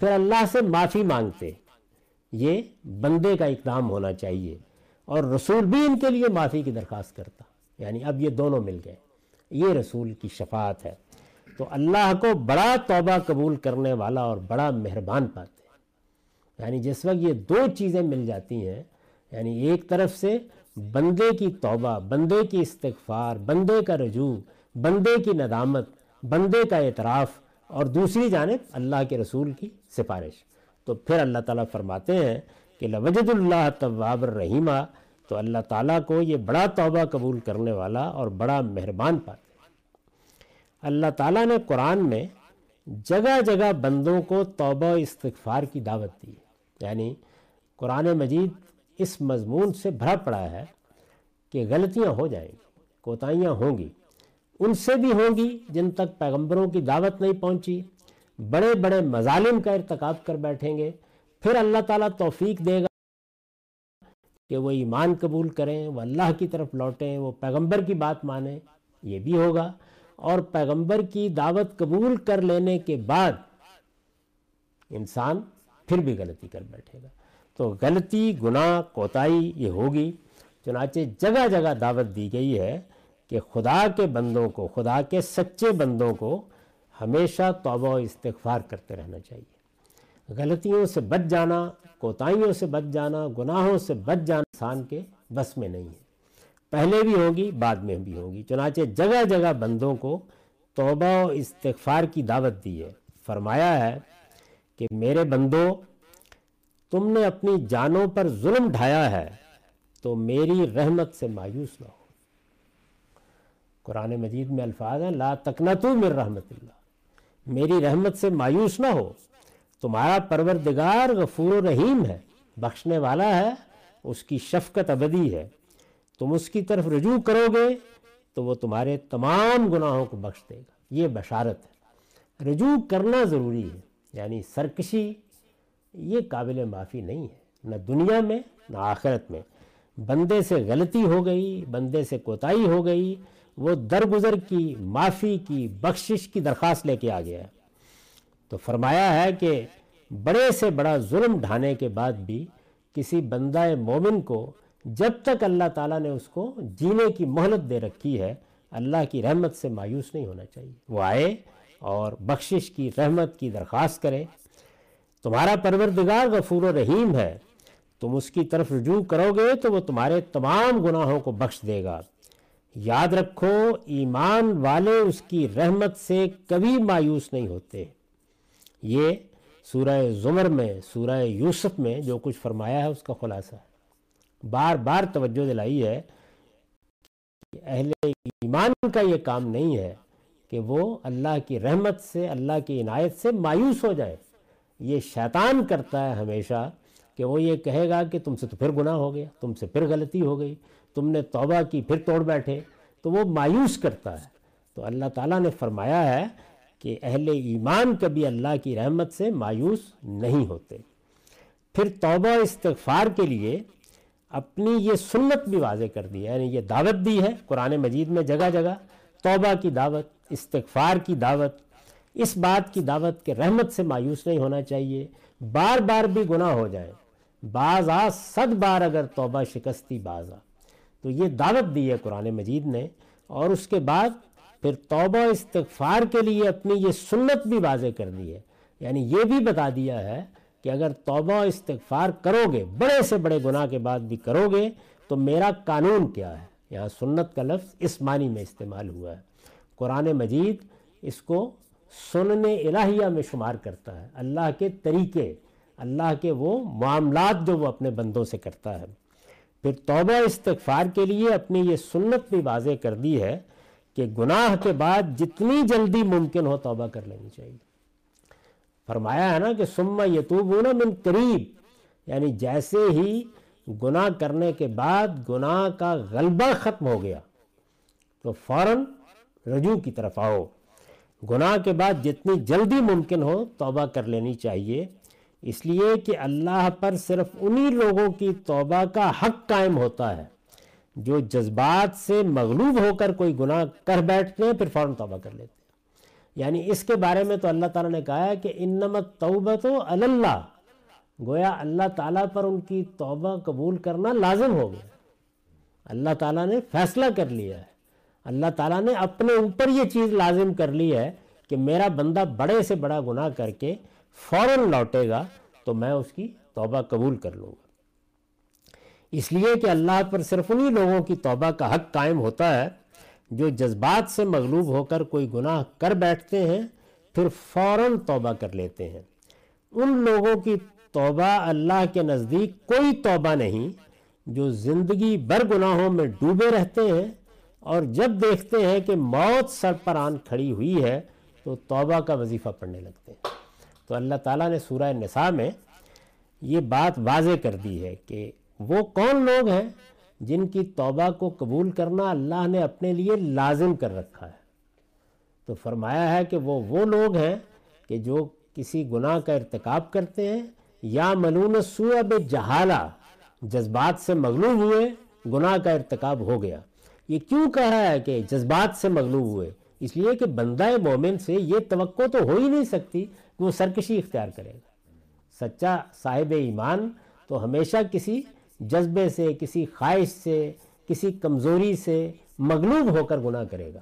پھر اللہ سے معافی مانگتے۔ یہ بندے کا اقدام ہونا چاہیے اور رسول بھی ان کے لیے معافی کی درخواست کرتا۔ یعنی اب یہ دونوں مل گئے۔ یہ رسول کی شفاعت ہے۔ تو اللہ کو بڑا توبہ قبول کرنے والا اور بڑا مہربان پاتے یعنی جس وقت یہ دو چیزیں مل جاتی ہیں یعنی ایک طرف سے بندے کی توبہ، بندے کی استغفار، بندے کا رجوع، بندے کی ندامت، بندے کا اعتراف، اور دوسری جانب اللہ کے رسول کی سفارش۔ تو پھر اللہ تعالیٰ فرماتے ہیں کہ لوجد اللہ طواب الرحیمہ تو اللہ تعالیٰ کو یہ بڑا توبہ قبول کرنے والا اور بڑا مہربان پاتے اللہ تعالیٰ نے قرآن میں جگہ جگہ بندوں کو توبہ استغفار کی دعوت دی۔ یعنی قرآن مجید اس مضمون سے بھرا پڑا ہے کہ غلطیاں ہو جائیں گی، کوتاہیاں ہوں گی۔ ان سے بھی ہوں گی جن تک پیغمبروں کی دعوت نہیں پہنچی۔ بڑے بڑے مظالم کا ارتکاب کر بیٹھیں گے۔ پھر اللہ تعالیٰ توفیق دے گا کہ وہ ایمان قبول کریں، وہ اللہ کی طرف لوٹیں، وہ پیغمبر کی بات مانیں۔ یہ بھی ہوگا۔ اور پیغمبر کی دعوت قبول کر لینے کے بعد انسان پھر بھی غلطی کر بیٹھے گا۔ تو غلطی، گناہ، کوتاہی یہ ہوگی۔ چنانچہ جگہ جگہ دعوت دی گئی ہے کہ خدا کے بندوں کو، خدا کے سچے بندوں کو ہمیشہ توبہ و استغفار کرتے رہنا چاہیے۔ غلطیوں سے بچ جانا، کوتاہیوں سے بچ جانا، گناہوں سے بچ جانا انسان کے بس میں نہیں ہے۔ پہلے بھی ہوگی، بعد میں بھی ہوگی۔ چنانچہ جگہ جگہ بندوں کو توبہ و استغفار کی دعوت دی ہے۔ فرمایا ہے کہ میرے بندو، تم نے اپنی جانوں پر ظلم ڈھایا ہے تو میری رحمت سے مایوس نہ ہو۔ قرآن مجید میں الفاظ ہیں، لا تکنتو من رحمت اللہ۔ میری رحمت سے مایوس نہ ہو۔ تمہارا پروردگار غفور و رحیم ہے، بخشنے والا ہے، اس کی شفقت ابدی ہے۔ تم اس کی طرف رجوع کرو گے تو وہ تمہارے تمام گناہوں کو بخش دے گا۔ یہ بشارت ہے۔ رجوع کرنا ضروری ہے یعنی سرکشی، یہ قابل معافی نہیں ہے۔ نہ دنیا میں، نہ آخرت میں۔ بندے سے غلطی ہو گئی، بندے سے کوتاہی ہو گئی، وہ درگزر کی، معافی کی، بخشش کی درخواست لے کے آ گیا تو فرمایا ہے کہ بڑے سے بڑا ظلم ڈھانے کے بعد بھی کسی بندہ مومن کو جب تک اللہ تعالیٰ نے اس کو جینے کی مہلت دے رکھی ہے، اللہ کی رحمت سے مایوس نہیں ہونا چاہیے۔ وہ آئے اور بخشش کی، رحمت کی درخواست کرے۔ تمہارا پروردگار غفور و رحیم ہے۔ تم اس کی طرف رجوع کرو گے تو وہ تمہارے تمام گناہوں کو بخش دے گا۔ یاد رکھو، ایمان والے اس کی رحمت سے کبھی مایوس نہیں ہوتے۔ یہ سورہ زمر میں، سورہ یوسف میں جو کچھ فرمایا ہے، اس کا خلاصہ ہے۔ بار بار توجہ دلائی ہے کہ اہل ایمان کا یہ کام نہیں ہے کہ وہ اللہ کی رحمت سے، اللہ کی عنایت سے مایوس ہو جائے یہ شیطان کرتا ہے ہمیشہ کہ وہ یہ کہے گا کہ تم سے تو پھر گناہ ہو گیا، تم سے پھر غلطی ہو گئی، تم نے توبہ کی پھر توڑ بیٹھے۔ تو وہ مایوس کرتا ہے۔ تو اللہ تعالیٰ نے فرمایا ہے کہ اہل ایمان کبھی اللہ کی رحمت سے مایوس نہیں ہوتے۔ پھر توبہ استغفار کے لیے اپنی یہ سنت بھی واضح کر دی ہے یعنی یہ دعوت دی ہے، قرآن مجید میں جگہ جگہ، توبہ کی دعوت، استغفار کی دعوت، اس بات کی دعوت کہ رحمت سے مایوس نہیں ہونا چاہیے۔ بار بار بھی گناہ ہو جائے بعض آ صد بار اگر توبہ شکستی باز آ تو یہ دعوت دی ہے قرآن مجید نے۔ اور اس کے بعد پھر توبہ استغفار کے لیے اپنی یہ سنت بھی واضح کر دی ہے۔ یعنی یہ بھی بتا دیا ہے کہ اگر توبہ و استغفار کرو گے بڑے سے بڑے گناہ کے بعد بھی کرو گے تو میرا قانون کیا ہے؟ یہاں سنت کا لفظ اس معنی میں استعمال ہوا ہے۔ قرآن مجید اس کو سنن الہیہ میں شمار کرتا ہے۔ اللہ کے طریقے، اللہ کے وہ معاملات جو وہ اپنے بندوں سے کرتا ہے۔ پھر توبہ استغفار کے لیے اپنی یہ سنت بھی واضح کر دی ہے کہ گناہ کے بعد جتنی جلدی ممکن ہو توبہ کر لینی چاہیے۔ فرمایا ہے نا کہ سما یتوبون من قریب یعنی جیسے ہی گناہ کرنے کے بعد گناہ کا غلبہ ختم ہو گیا، تو فوراً رجوع کی طرف آؤ۔ گناہ کے بعد جتنی جلدی ممکن ہو توبہ کر لینی چاہیے۔ اس لیے کہ اللہ پر صرف انہی لوگوں کی توبہ کا حق قائم ہوتا ہے جو جذبات سے مغلوب ہو کر کوئی گناہ کر بیٹھتے ہیں، پھر فوراً توبہ کر لیتے ہیں۔ یعنی اس کے بارے میں تو اللہ تعالیٰ نے کہا ہے کہ انمت توبت و اللہ۔ گویا اللہ تعالیٰ پر ان کی توبہ قبول کرنا لازم ہو گیا۔ اللہ تعالیٰ نے فیصلہ کر لیا ہے۔ اللہ تعالیٰ نے اپنے اوپر یہ چیز لازم کر لی ہے کہ میرا بندہ بڑے سے بڑا گناہ کر کے فوراً لوٹے گا تو میں اس کی توبہ قبول کر لوں گا۔ اس لیے کہ اللہ پر صرف انہی لوگوں کی توبہ کا حق قائم ہوتا ہے جو جذبات سے مغلوب ہو کر کوئی گناہ کر بیٹھتے ہیں، پھر فوراً توبہ کر لیتے ہیں۔ ان لوگوں کی توبہ اللہ کے نزدیک کوئی توبہ نہیں، جو زندگی بر گناہوں میں ڈوبے رہتے ہیں اور جب دیکھتے ہیں کہ موت سر پر آن کھڑی ہوئی ہے، تو توبہ کا وظیفہ پڑھنے لگتے ہیں۔ تو اللہ تعالیٰ نے سورہ نساء میں یہ بات واضح کر دی ہے کہ وہ کون لوگ ہیں؟ جن کی توبہ کو قبول کرنا اللہ نے اپنے لیے لازم کر رکھا ہے۔ تو فرمایا ہے کہ وہ وہ لوگ ہیں کہ جو کسی گناہ کا ارتکاب کرتے ہیں یا ملون سوب جہالہ جذبات سے مغلوب ہوئے، گناہ کا ارتکاب ہو گیا۔ یہ کیوں کہا ہے کہ جذبات سے مغلوب ہوئے؟ اس لیے کہ بندہ مومن سے یہ توقع تو ہو ہی نہیں سکتی کہ وہ سرکشی اختیار کرے گا۔ سچا صاحب ایمان تو ہمیشہ کسی جذبے سے، کسی خواہش سے، کسی کمزوری سے مغلوب ہو کر گناہ کرے گا۔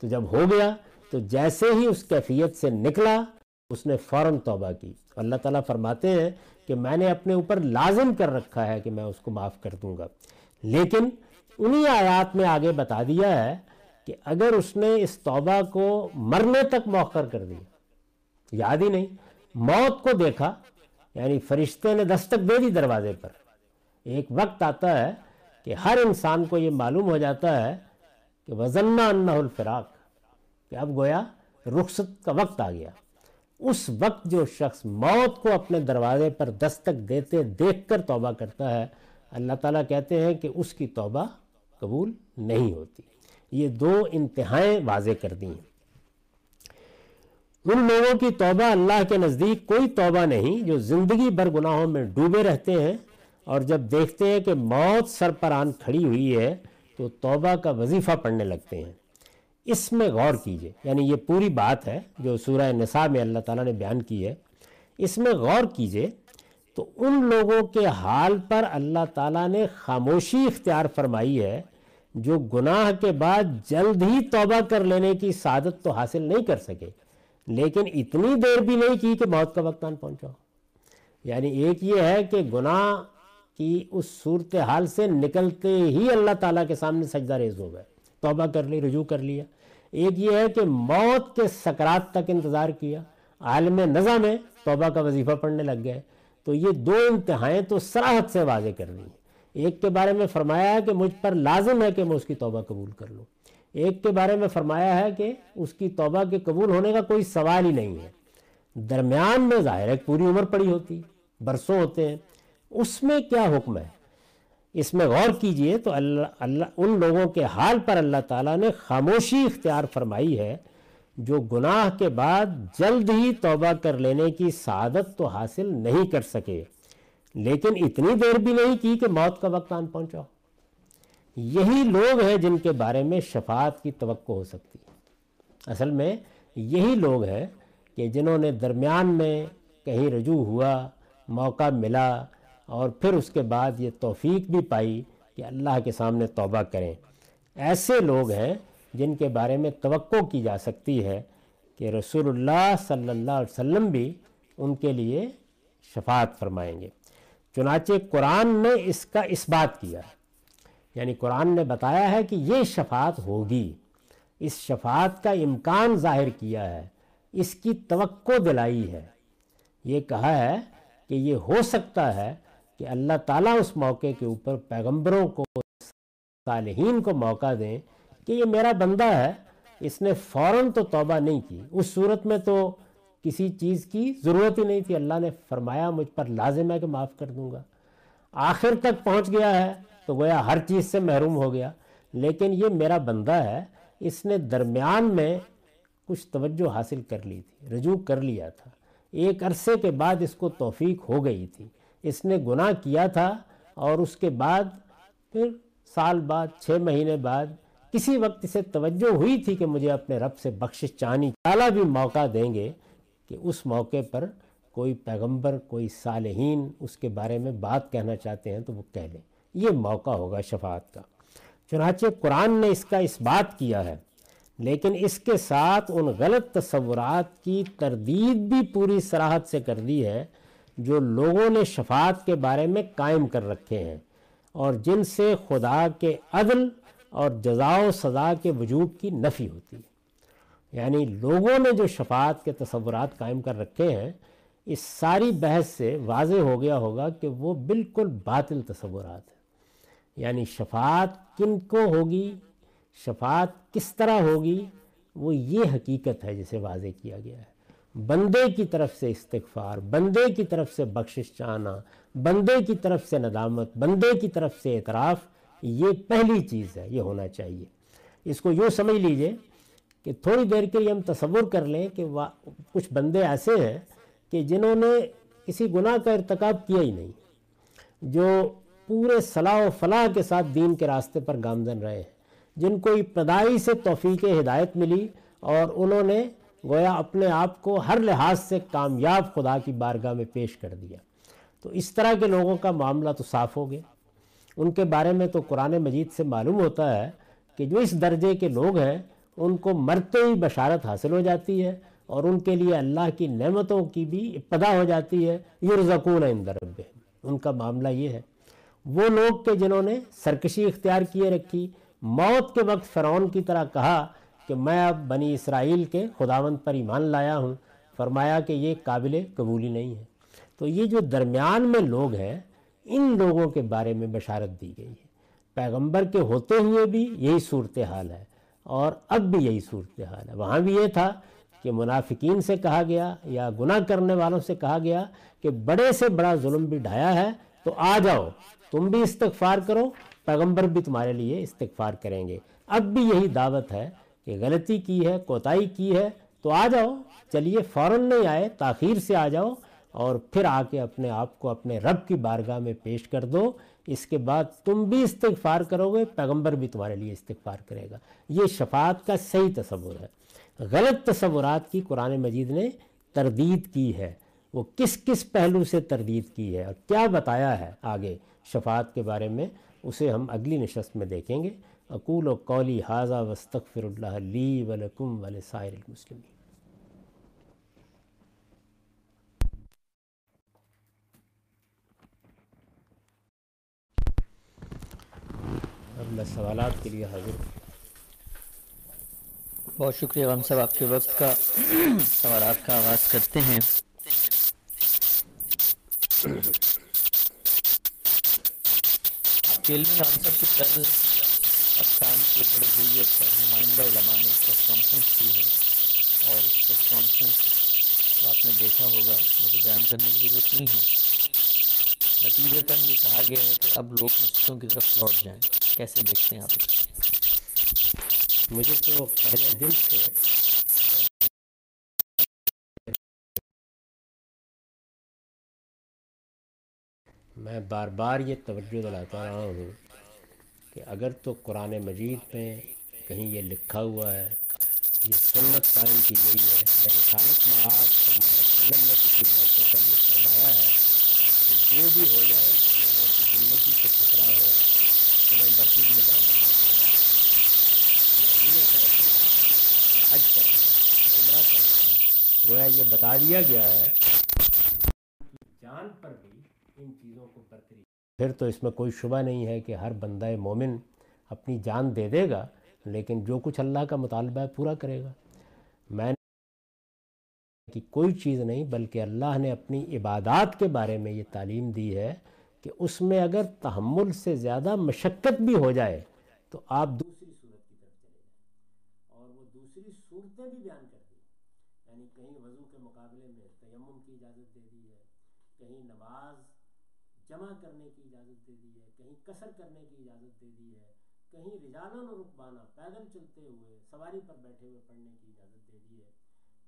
تو جب ہو گیا، تو جیسے ہی اس کیفیت سے نکلا، اس نے فوراً توبہ کی۔ اللہ تعالیٰ فرماتے ہیں کہ میں نے اپنے اوپر لازم کر رکھا ہے کہ میں اس کو معاف کر دوں گا۔ لیکن انہی آیات میں آگے بتا دیا ہے کہ اگر اس نے اس توبہ کو مرنے تک موخر کر دیا، یاد ہی نہیں، موت کو دیکھا یعنی فرشتے نے دستک دے دی دروازے پر ایک وقت آتا ہے کہ ہر انسان کو یہ معلوم ہو جاتا ہے کہ وزنہ انہ الفراق، کہ اب گویا رخصت کا وقت آ گیا۔ اس وقت جو شخص موت کو اپنے دروازے پر دستک دیتے دیکھ کر توبہ کرتا ہے، اللہ تعالیٰ کہتے ہیں کہ اس کی توبہ قبول نہیں ہوتی۔ یہ دو انتہائیں واضح کر دی ہیں۔ ان لوگوں کی توبہ اللہ کے نزدیک کوئی توبہ نہیں جو زندگی بر گناہوں میں ڈوبے رہتے ہیں اور جب دیکھتے ہیں کہ موت سر پر آن کھڑی ہوئی ہے، تو توبہ کا وظیفہ پڑھنے لگتے ہیں۔ اس میں غور کیجیے۔ یعنی یہ پوری بات ہے جو سورہ نساء میں اللہ تعالیٰ نے بیان کی ہے۔ اس میں غور کیجیے تو ان لوگوں کے حال پر اللہ تعالیٰ نے خاموشی اختیار فرمائی ہے، جو گناہ کے بعد جلد ہی توبہ کر لینے کی سعادت تو حاصل نہیں کر سکے۔ لیکن اتنی دیر بھی نہیں کی کہ موت کا وقت آن پہنچا یعنی ایک یہ ہے کہ گناہ کی اس صورتحال سے نکلتے ہی اللہ تعالیٰ کے سامنے سجدہ ریز ہو گئے، توبہ کر لی، رجوع کر لیا۔ ایک یہ ہے کہ موت کے سکرات تک انتظار کیا، عالم نظا میں توبہ کا وظیفہ پڑھنے لگ گئے۔ تو یہ دو انتہائیں تو سراحت سے واضح کر دی ایک کے بارے میں فرمایا ہے کہ مجھ پر لازم ہے کہ میں اس کی توبہ قبول کر لوں۔ ایک کے بارے میں فرمایا ہے کہ اس کی توبہ کے قبول ہونے کا کوئی سوال ہی نہیں ہے۔ درمیان میں ظاہر ہے پوری عمر پڑی ہوتی، برسوں ہوتے ہیں۔ اس میں کیا حکم ہے؟ اس میں غور کیجیے تو اللہ اللہ، ان لوگوں کے حال پر اللہ تعالیٰ نے خاموشی اختیار فرمائی ہے، جو گناہ کے بعد جلد ہی توبہ کر لینے کی سعادت تو حاصل نہیں کر سکے۔ لیکن اتنی دیر بھی نہیں کی کہ موت کا وقت آن پہنچا۔ یہی لوگ ہیں جن کے بارے میں شفاعت کی توقع ہو سکتی۔ ہے اصل میں یہی لوگ ہیں کہ جنہوں نے درمیان میں کہیں رجوع ہوا، موقع ملا اور پھر اس کے بعد یہ توفیق بھی پائی کہ اللہ کے سامنے توبہ کریں۔ ایسے لوگ ہیں جن کے بارے میں توقع کی جا سکتی ہے کہ رسول اللہ صلی اللہ علیہ وسلم بھی ان کے لیے شفاعت فرمائیں گے۔ چنانچہ قرآن نے اس کا اس بات کیا ہے یعنی قرآن نے بتایا ہے کہ یہ شفاعت ہوگی۔ اس شفاعت کا امکان ظاہر کیا ہے، اس کی توقع دلائی ہے۔ یہ کہا ہے کہ یہ ہو سکتا ہے کہ اللہ تعالیٰ اس موقع کے اوپر پیغمبروں کو، صالحین کو موقع دیں کہ یہ میرا بندہ ہے، اس نے فوراً تو توبہ نہیں کی۔ اس صورت میں تو کسی چیز کی ضرورت ہی نہیں تھی۔ اللہ نے فرمایا، مجھ پر لازم ہے کہ معاف کر دوں گا۔ آخر تک پہنچ گیا ہے تو گویا ہر چیز سے محروم ہو گیا۔ لیکن یہ میرا بندہ ہے، اس نے درمیان میں کچھ توجہ حاصل کر لی تھی، رجوع کر لیا تھا۔ ایک عرصے کے بعد اس کو توفیق ہو گئی تھی۔ اس نے گناہ کیا تھا اور اس کے بعد پھر سال بعد، چھ مہینے بعد کسی وقت اسے توجہ ہوئی تھی کہ مجھے اپنے رب سے بخشش چانی تعالیٰ بھی موقع دیں گے کہ اس موقع پر کوئی پیغمبر، کوئی صالحین اس کے بارے میں بات کہنا چاہتے ہیں تو وہ کہہ لیں۔ یہ موقع ہوگا شفاعت کا۔ چنانچہ قرآن نے اس کا اس بات کیا ہے، لیکن اس کے ساتھ ان غلط تصورات کی تردید بھی پوری سراحت سے کر دی ہے جو لوگوں نے شفاعت کے بارے میں قائم کر رکھے ہیں اور جن سے خدا کے عدل اور جزا و سزا کے وجود کی نفی ہوتی ہے۔ یعنی لوگوں نے جو شفاعت کے تصورات قائم کر رکھے ہیں، اس ساری بحث سے واضح ہو گیا ہوگا کہ وہ بالکل باطل تصورات ہیں۔ یعنی شفاعت کن کو ہوگی؟ شفاعت کس طرح ہوگی؟ وہ یہ حقیقت ہے جسے واضح کیا گیا ہے۔ بندے کی طرف سے استغفار، بندے کی طرف سے بخشش چاہنا، بندے کی طرف سے ندامت، بندے کی طرف سے اعتراف، یہ پہلی چیز ہے، یہ ہونا چاہیے۔ اس کو یوں سمجھ لیجیے کہ تھوڑی دیر کے لیے ہم تصور کر لیں کہ کچھ بندے ایسے ہیں کہ جنہوں نے کسی گناہ کا ارتکاب کیا ہی نہیں، جو پورے صلاح و فلاح کے ساتھ دین کے راستے پر گامزن رہے ہیں، جن کو ابتدائی سے توفیق ہدایت ملی اور انہوں نے گویا اپنے آپ کو ہر لحاظ سے کامیاب خدا کی بارگاہ میں پیش کر دیا۔ تو اس طرح کے لوگوں کا معاملہ تو صاف ہو گیا۔ ان کے بارے میں تو قرآن مجید سے معلوم ہوتا ہے کہ جو اس درجے کے لوگ ہیں، ان کو مرتے ہی بشارت حاصل ہو جاتی ہے اور ان کے لیے اللہ کی نعمتوں کی بھی ابتدا ہو جاتی ہے۔ یرزقون عند رب ان کا معاملہ یہ ہے۔ وہ لوگ کہ جنہوں نے سرکشی اختیار کیے رکھی، موت کے وقت فرعون کی طرح کہا کہ میں اب بنی اسرائیل کے خداوند پر ایمان لایا ہوں۔ فرمایا کہ یہ قابل قبولی نہیں ہے۔ تو یہ جو درمیان میں لوگ ہیں، ان لوگوں کے بارے میں بشارت دی گئی ہے۔ پیغمبر کے ہوتے ہوئے بھی یہی صورتحال ہے اور اب بھی یہی صورتحال ہے۔ وہاں بھی یہ تھا کہ منافقین سے کہا گیا یا گناہ کرنے والوں سے کہا گیا کہ بڑے سے بڑا ظلم بھی ڈھایا ہے تو آ جاؤ، تم بھی استغفار کرو، پیغمبر بھی تمہارے لیے استغفار کریں گے۔ اب بھی یہی دعوت ہے کہ غلطی کی ہے، کوتاہی کی ہے، تو آ جاؤ۔ چلیے، فوراً نہیں آئے، تاخیر سے آ جاؤ اور پھر آ کے اپنے آپ کو اپنے رب کی بارگاہ میں پیش کر دو۔ اس کے بعد تم بھی استغفار کرو گے، پیغمبر بھی تمہارے لیے استغفار کرے گا۔ یہ شفاعت کا صحیح تصور ہے۔ غلط تصورات کی قرآن مجید نے تردید کی ہے۔ وہ کس کس پہلو سے تردید کی ہے اور کیا بتایا ہے آگے شفاعت کے بارے میں، اسے ہم اگلی نشست میں دیکھیں گے۔ اقول و قولی حاضہ وسطر اللہ لی ولکم ولسائر المسلمین۔ میں سوالات کے لیے حاضر بہت شکریہ ہم سب آپ کے وقت کا سوالات کا آغاز کرتے ہیں۔ علمی آنسر کی کل افسان کی بڑی ہوئی پر نمائندہ علماء نے پریس کانفرنس کی ہے اور اس پریس کانفرنس کو آپ نے دیکھا ہوگا، مجھے بیان کرنے کی ضرورت نہیں ہے۔ نتیجتاً یہ کہا گیا ہے کہ اب لوگ مسجدوں کی طرف لوٹ جائیں۔ کیسے دیکھتے ہیں آپ؟ مجھے تو پہلے دن سے میں بار بار یہ توجہ دلاتا رہا ہوں۔ کہ اگر تو قرآن مجید میں کہیں یہ لکھا ہوا ہے، یہ سنت قائم کی گئی ہے میں رسالت معاذ صلی اللہ علیہ وسلم نے کسی موقع پر یہ فرمایا ہے کہ جو بھی ہو جائے، لوگوں کی زندگی سے خطرہ ہو تو میں مسجد میں جانا ہے یا کا احتمام یا حج کرنا ہے عمرہ کرنا ہے گویا یہ بتا دیا گیا ہے۔ جان پر بھی ان چیزوں کو برتری پھر تو اس میں کوئی شبہ نہیں ہے کہ ہر بندہ مومن اپنی جان دے دے گا، لیکن جو کچھ اللہ کا مطالبہ ہے پورا کرے گا۔ میں نے کہ کوئی چیز نہیں، بلکہ اللہ نے اپنی عبادات کے بارے میں یہ تعلیم دی ہے کہ اس میں اگر تحمل سے زیادہ مشقت بھی ہو جائے تو آپ دوسری صورت کی طرف چلے جائیں۔ اور وہ دوسری صورتیں بھی بیان کر دی۔ یعنی کہیں وضو کے مقابلے میں تیمم کی اجازت دے دی ہے، کہیں نماز جمع کرنے کی اجازت دے دی ہے، کہیں کثر کرنے کی اجازت دے دی ہے، کہیں رجالن و رکبانہ پیدل چلتے ہوئے سواری پر بیٹھے ہوئے پڑھنے کی اجازت دے دی ہے۔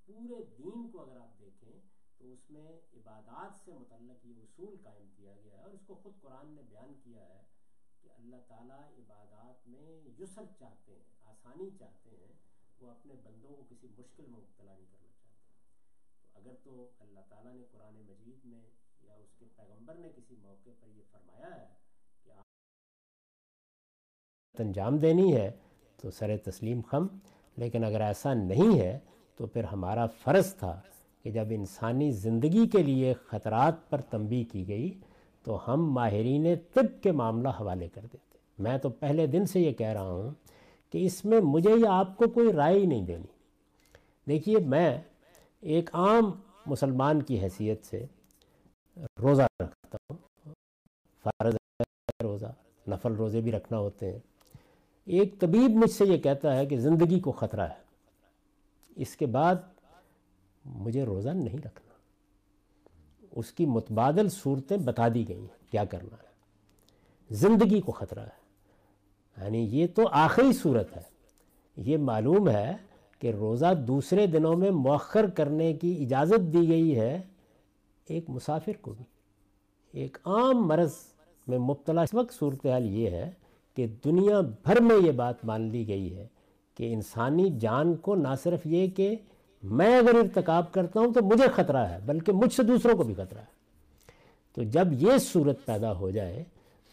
پورے دین کو اگر آپ دیکھیں تو اس میں عبادات سے متعلق یہ اصول قائم کیا گیا ہے اور اس کو خود قرآن نے بیان کیا ہے کہ اللہ تعالیٰ عبادات میں یسر چاہتے ہیں، آسانی چاہتے ہیں، وہ اپنے بندوں کو کسی مشکل میں مبتلا نہیں کرنا چاہتے۔ تو اگر تو اللہ تعالیٰ نے قرآن مجید میں یا اس کے پیغمبر نے کسی موقع پر یہ فرمایا ہے کہ آپ انجام دینی ہے تو سر تسلیم خم، لیکن اگر ایسا نہیں ہے تو پھر ہمارا فرض تھا کہ جب انسانی زندگی کے لیے خطرات پر تنبی کی گئی تو ہم ماہرین طب کے معاملہ حوالے کر دیتے۔ میں تو پہلے دن سے یہ کہہ رہا ہوں کہ اس میں مجھے یا آپ کو کوئی رائے ہی نہیں دینی۔ دیکھیے، میں ایک عام مسلمان کی حیثیت سے روزہ رکھتا ہوں۔ فرض روزہ، نفل روزے بھی رکھنا ہوتے ہیں۔ ایک طبیب مجھ سے یہ کہتا ہے کہ زندگی کو خطرہ ہے۔ اس کے بعد مجھے روزہ نہیں رکھنا۔ اس کی متبادل صورتیں بتا دی گئی ہیں۔ کیا کرنا ہے؟ زندگی کو خطرہ ہے۔ یعنی یہ تو آخری صورت ہے۔ یہ معلوم ہے کہ روزہ دوسرے دنوں میں مؤخر کرنے کی اجازت دی گئی ہے۔ ایک مسافر کو بھی۔ ایک عام مرض میں مبتلا اس وقت صورتحال یہ ہے کہ دنیا بھر میں یہ بات مان لی گئی ہے کہ انسانی جان کو نہ صرف یہ کہ میں اگر ارتکاب کرتا ہوں تو مجھے خطرہ ہے، بلکہ مجھ سے دوسروں کو بھی خطرہ ہے۔ تو جب یہ صورت پیدا ہو جائے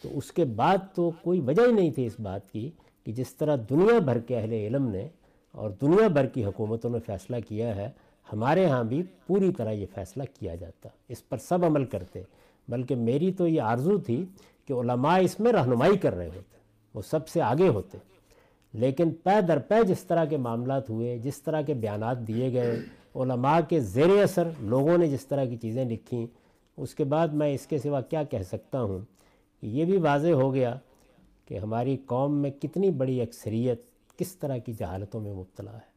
تو اس کے بعد تو کوئی وجہ ہی نہیں تھی اس بات کی کہ جس طرح دنیا بھر کے اہل علم نے اور دنیا بھر کی حکومتوں نے فیصلہ کیا ہے ہمارے ہاں بھی پوری طرح یہ فیصلہ کیا جاتا، اس پر سب عمل کرتے۔ بلکہ میری تو یہ آرزو تھی کہ علماء اس میں رہنمائی کر رہے ہوتے، وہ سب سے آگے ہوتے۔ لیکن پے در پے جس طرح کے معاملات ہوئے، جس طرح کے بیانات دیے گئے، علماء کے زیر اثر، لوگوں نے جس طرح کی چیزیں لکھیں اس کے بعد میں اس کے سوا کیا کہہ سکتا ہوں؟ یہ بھی واضح ہو گیا کہ ہماری قوم میں کتنی بڑی اکثریت کس طرح کی جہالتوں میں مبتلا ہے۔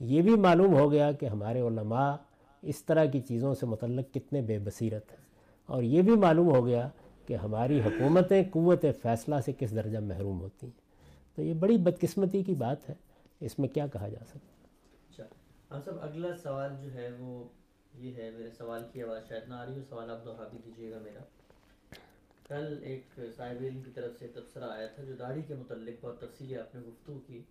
یہ بھی معلوم ہو گیا کہ ہمارے علماء اس طرح کی چیزوں سے متعلق کتنے بے بصیرت ہیں۔ اور یہ بھی معلوم ہو گیا کہ ہماری حکومتیں قوت فیصلہ سے کس درجہ محروم ہوتی ہیں۔ تو یہ بڑی بدقسمتی کی بات ہے۔ اس میں کیا کہا جا سکتا اچھا ہم سب اگلا سوال جو ہے وہ یہ ہے، میرے سوال کی آواز شاید نہ آ رہی ہو۔ سوال آپ دوہرا بھی دیجیے گا میرا۔ کل ایک صاحب علم کی طرف سے تبصرہ آیا تھا جو داڑھی کے متعلق بہت تفصیلی آپ نے گفتگو کی۔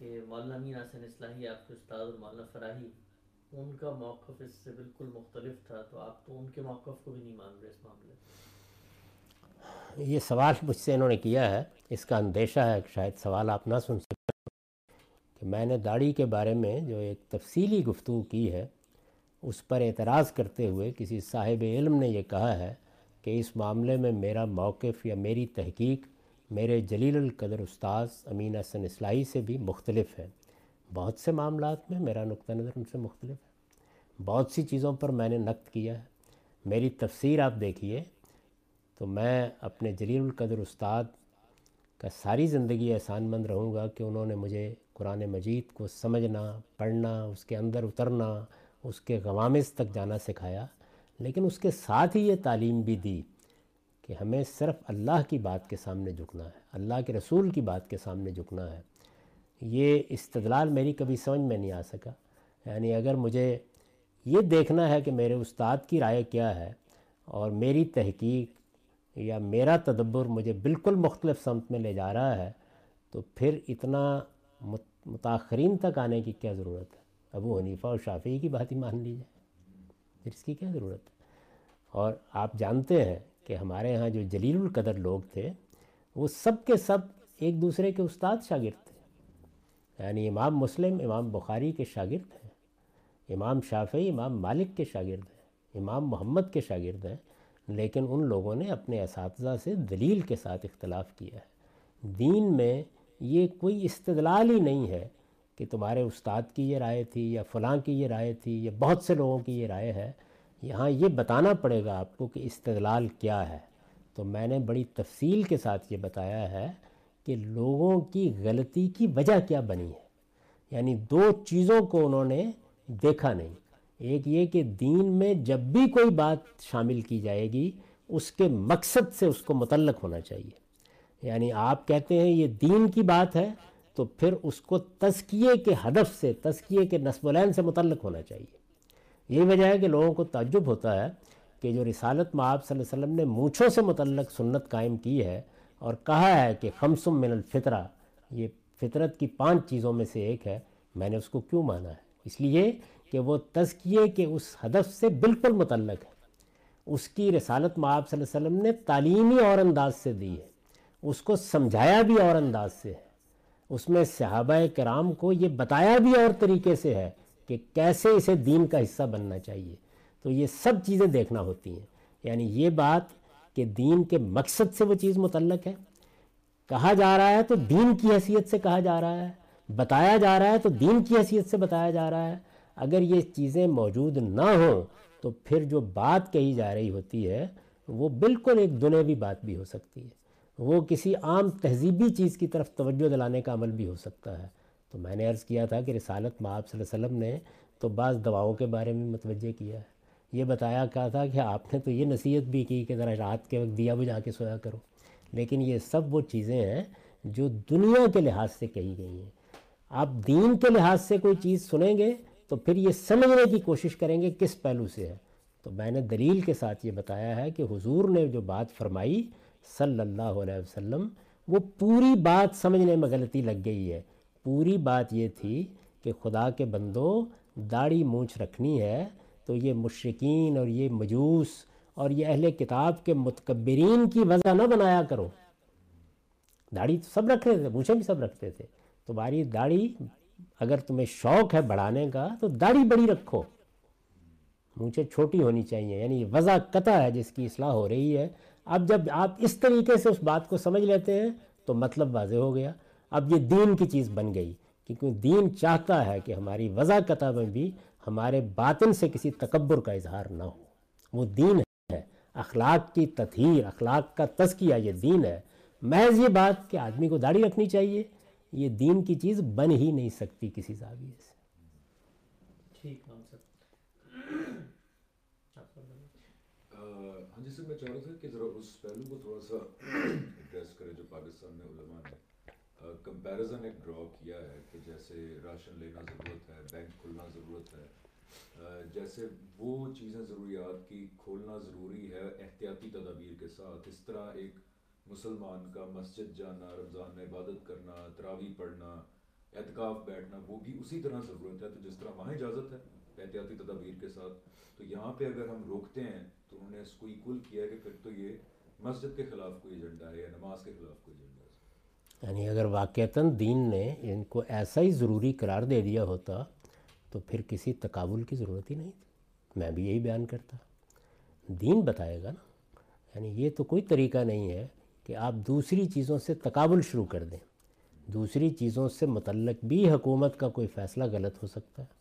کہ مولانا مین حسن اصلاحی، آپ کے استاد اور مولانا فراہی، ان کا موقف اس سے بالکل مختلف تھا، تو آپ تو ان کے موقف کو بھی نہیں مان رہے اس معاملے یہ سوال مجھ سے انہوں نے کیا ہے، اس کا اندیشہ ہے کہ شاید سوال آپ نہ سن سکتے کہ میں نے داڑھی کے بارے میں جو ایک تفصیلی گفتگو کی ہے، اس پر اعتراض کرتے ہوئے کسی صاحب علم نے یہ کہا ہے کہ اس معاملے میں میرا موقف یا میری تحقیق میرے جلیل القدر استاذ امین حسن اصلاحی سے بھی مختلف ہے بہت سے معاملات میں میرا نقطہ نظر ان سے مختلف ہے۔ بہت سی چیزوں پر میں نے نقد کیا ہے۔ میری تفسیر آپ دیکھیے۔ تو میں اپنے جلیل القدر استاد کا ساری زندگی احسان مند رہوں گا کہ انہوں نے مجھے قرآن مجید کو سمجھنا، پڑھنا، اس کے اندر اترنا، اس کے غوامز تک جانا سکھایا۔ لیکن اس کے ساتھ ہی یہ تعلیم بھی دی۔ کہ ہمیں صرف اللہ کی بات کے سامنے جھکنا ہے، اللہ کے رسول کی بات کے سامنے جھکنا ہے۔ یہ استدلال میری کبھی سمجھ میں نہیں آ سکا۔ یعنی اگر مجھے یہ دیکھنا ہے کہ میرے استاد کی رائے کیا ہے اور میری تحقیق یا میرا تدبر مجھے بالکل مختلف سمت میں لے جا رہا ہے، تو پھر اتنا متاخرین تک آنے کی کیا ضرورت ہے؟ ابو حنیفہ اور شافعی کی بات ہی مان لی جائے پھر اس کی کیا ضرورت ہے؟ اور آپ جانتے ہیں کہ ہمارے ہاں جو جلیل القدر لوگ تھے، وہ سب کے سب ایک دوسرے کے استاد شاگرد تھے۔ یعنی امام مسلم، امام بخاری کے شاگرد ہیں، امام شافعی، امام مالک کے شاگرد ہیں، امام محمد کے شاگرد ہیں۔ لیکن ان لوگوں نے اپنے اساتذہ سے دلیل کے ساتھ اختلاف کیا ہے۔ دین میں یہ کوئی استدلال ہی نہیں ہے کہ تمہارے استاد کی یہ رائے تھی یا فلاں کی یہ رائے تھی یا بہت سے لوگوں کی یہ رائے ہے۔ یہاں یہ بتانا پڑے گا آپ کو کہ استدلال کیا ہے۔ تو میں نے بڑی تفصیل کے ساتھ یہ بتایا ہے کہ لوگوں کی غلطی کی وجہ کیا بنی ہے۔ یعنی دو چیزوں کو انہوں نے دیکھا نہیں۔ ایک یہ کہ دین میں جب بھی کوئی بات شامل کی جائے گی، اس کے مقصد سے اس کو متعلق ہونا چاہیے۔ یعنی آپ کہتے ہیں یہ دین کی بات ہے، تو پھر اس کو تزکیے کے ہدف سے، تزکیے کے نصب العین سے متعلق ہونا چاہیے۔ یہی وجہ ہے کہ لوگوں کو تعجب ہوتا ہے کہ جو رسالت میں آپ صلی اللہ علیہ وسلم نے مونچھوں سے متعلق سنت قائم کی ہے اور کہا ہے کہ خمسم من الفطرہ، یہ فطرت کی پانچ چیزوں میں سے ایک ہے، میں نے اس کو کیوں مانا ہے؟ اس لیے کہ وہ تزکیے کے اس ہدف سے بالکل متعلق ہے۔ اس کی رسالت میں آپ صلی اللہ علیہ وسلم نے تعلیمی اور انداز سے دی ہے۔ اس کو سمجھایا بھی اور انداز سے ہے۔ اس میں صحابہ کرام کو یہ بتایا بھی اور طریقے سے ہے کہ کیسے اسے دین کا حصہ بننا چاہیے۔ تو یہ سب چیزیں دیکھنا ہوتی ہیں۔ یعنی یہ بات کہ دین کے مقصد سے وہ چیز متعلق ہے۔ کہا جا رہا ہے تو دین کی حیثیت سے کہا جا رہا ہے۔ بتایا جا رہا ہے تو دین کی حیثیت سے بتایا جا رہا ہے۔ اگر یہ چیزیں موجود نہ ہوں تو پھر جو بات کہی جا رہی ہوتی ہے وہ بالکل ایک دنیوی بات بھی ہو سکتی ہے۔ وہ کسی عام تہذیبی چیز کی طرف توجہ دلانے کا عمل بھی ہو سکتا ہے۔ تو میں نے عرض کیا تھا کہ رسالت میں آپ صلی اللہ علیہ وسلم نے تو بعض دواؤں کے بارے میں متوجہ کیا ہے۔ یہ بتایا کہا تھا کہ آپ نے تو یہ نصیحت بھی کی کہ ذرا رات کے وقت دیا بجھا کے سویا کرو۔ لیکن یہ سب وہ چیزیں ہیں جو دنیا کے لحاظ سے کہی گئی ہیں۔ آپ دین کے لحاظ سے کوئی چیز سنیں گے تو پھر یہ سمجھنے کی کوشش کریں گے کس پہلو سے ہے۔ تو میں نے دلیل کے ساتھ یہ بتایا ہے کہ حضور نے جو بات فرمائی صلی اللہ علیہ وسلم وہ پوری بات سمجھنے میں غلطی لگ گئی ہے۔ پوری بات یہ تھی کہ خدا کے بندوں داڑھی مونچھ رکھنی ہے تو یہ مشرقین اور یہ مجوس اور یہ اہل کتاب کے متکبرین کی وجہ نہ بنایا کرو۔ داڑھی تو سب رکھتے تھے، مونچھیں بھی سب رکھتے تھے۔ تمہاری داڑھی اگر تمہیں شوق ہے بڑھانے کا تو داڑھی بڑی رکھو۔ مونچھیں چھوٹی ہونی چاہیے یعنی وضع قطع ہے، جس کی اصلاح ہو رہی ہے۔ اب جب آپ اس طریقے سے اس بات کو سمجھ لیتے ہیں تو مطلب واضح ہو گیا۔ اب یہ دین کی چیز بن گئی کیونکہ دین چاہتا ہے کہ ہماری وضع قطع میں بھی ہمارے باطن سے کسی تکبر کا اظہار نہ ہو۔ وہ دین ہے اخلاق کی تطہیر اخلاق کا تزکیہ یہ دین ہے۔ محض یہ بات کہ آدمی کو داڑھی رکھنی چاہیے یہ دین کی چیز بن ہی نہیں سکتی کسی زاویے سے۔ ٹھیک ہاں جی سر میں چاہ رہا تھا کہ ذرا اس پہلو کو تھوڑا سا ایڈریس کرے جو پاکستان میں علماء نے کمپیریزن ایک ڈرا کیا ہے کہ جیسے راشن لینا ضرورت ہے، بینک کھلنا ضرورت ہے۔ جیسے وہ چیزیں ضروریات کی کھولنا ضروری ہے احتیاطی تدابیر کے ساتھ۔ اس طرح ایک مسلمان کا مسجد جانا، رمضان میں عبادت کرنا تراوی پڑھنا، اعتکاف بیٹھنا، وہ بھی اسی طرح ضرورت ہے۔ تو جس طرح وہاں اجازت ہے احتیاطی تدابیر کے ساتھ۔ تو یہاں پہ اگر ہم روکتے ہیں تو انہوں نے اس کو ایکول کیا ہے کہ پھر تو یہ مسجد کے خلاف کوئی ایجنڈا ہے یا نماز کے خلاف کوئی ایجنڈا ہے۔ یعنی اگر واقعتاً دین نے ان کو ایسا ہی ضروری قرار دے دیا ہوتا تو پھر کسی تقابل کی ضرورت ہی نہیں تھی۔ میں بھی یہی بیان کرتا۔ دین بتائے گا نا۔ یعنی یہ تو کوئی طریقہ نہیں ہے کہ آپ دوسری چیزوں سے تقابل شروع کر دیں۔ دوسری چیزوں سے متعلق بھی حکومت کا کوئی فیصلہ غلط ہو سکتا ہے۔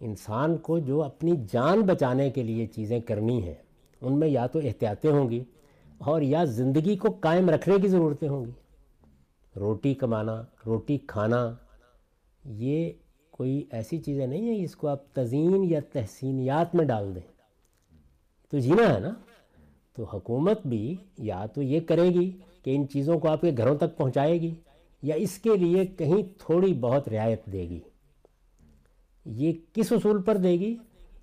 انسان کو جو اپنی جان بچانے کے لیے چیزیں کرنی ہیں، ان میں یا تو احتیاطیں ہوں گی اور یا زندگی کو قائم رکھنے کی ضرورتیں ہوں گی۔ روٹی کمانا، روٹی کھانا، یہ کوئی ایسی چیزیں نہیں ہیں جس کو آپ تزئین یا تحسینیات میں ڈال دیں۔ تو جینا ہے نا؟ تو حکومت بھی یا تو یہ کرے گی کہ ان چیزوں کو آپ کے گھروں تک پہنچائے گی یا اس کے لیے کہیں تھوڑی بہت رعایت دے گی۔ یہ کس اصول پر دے گی؟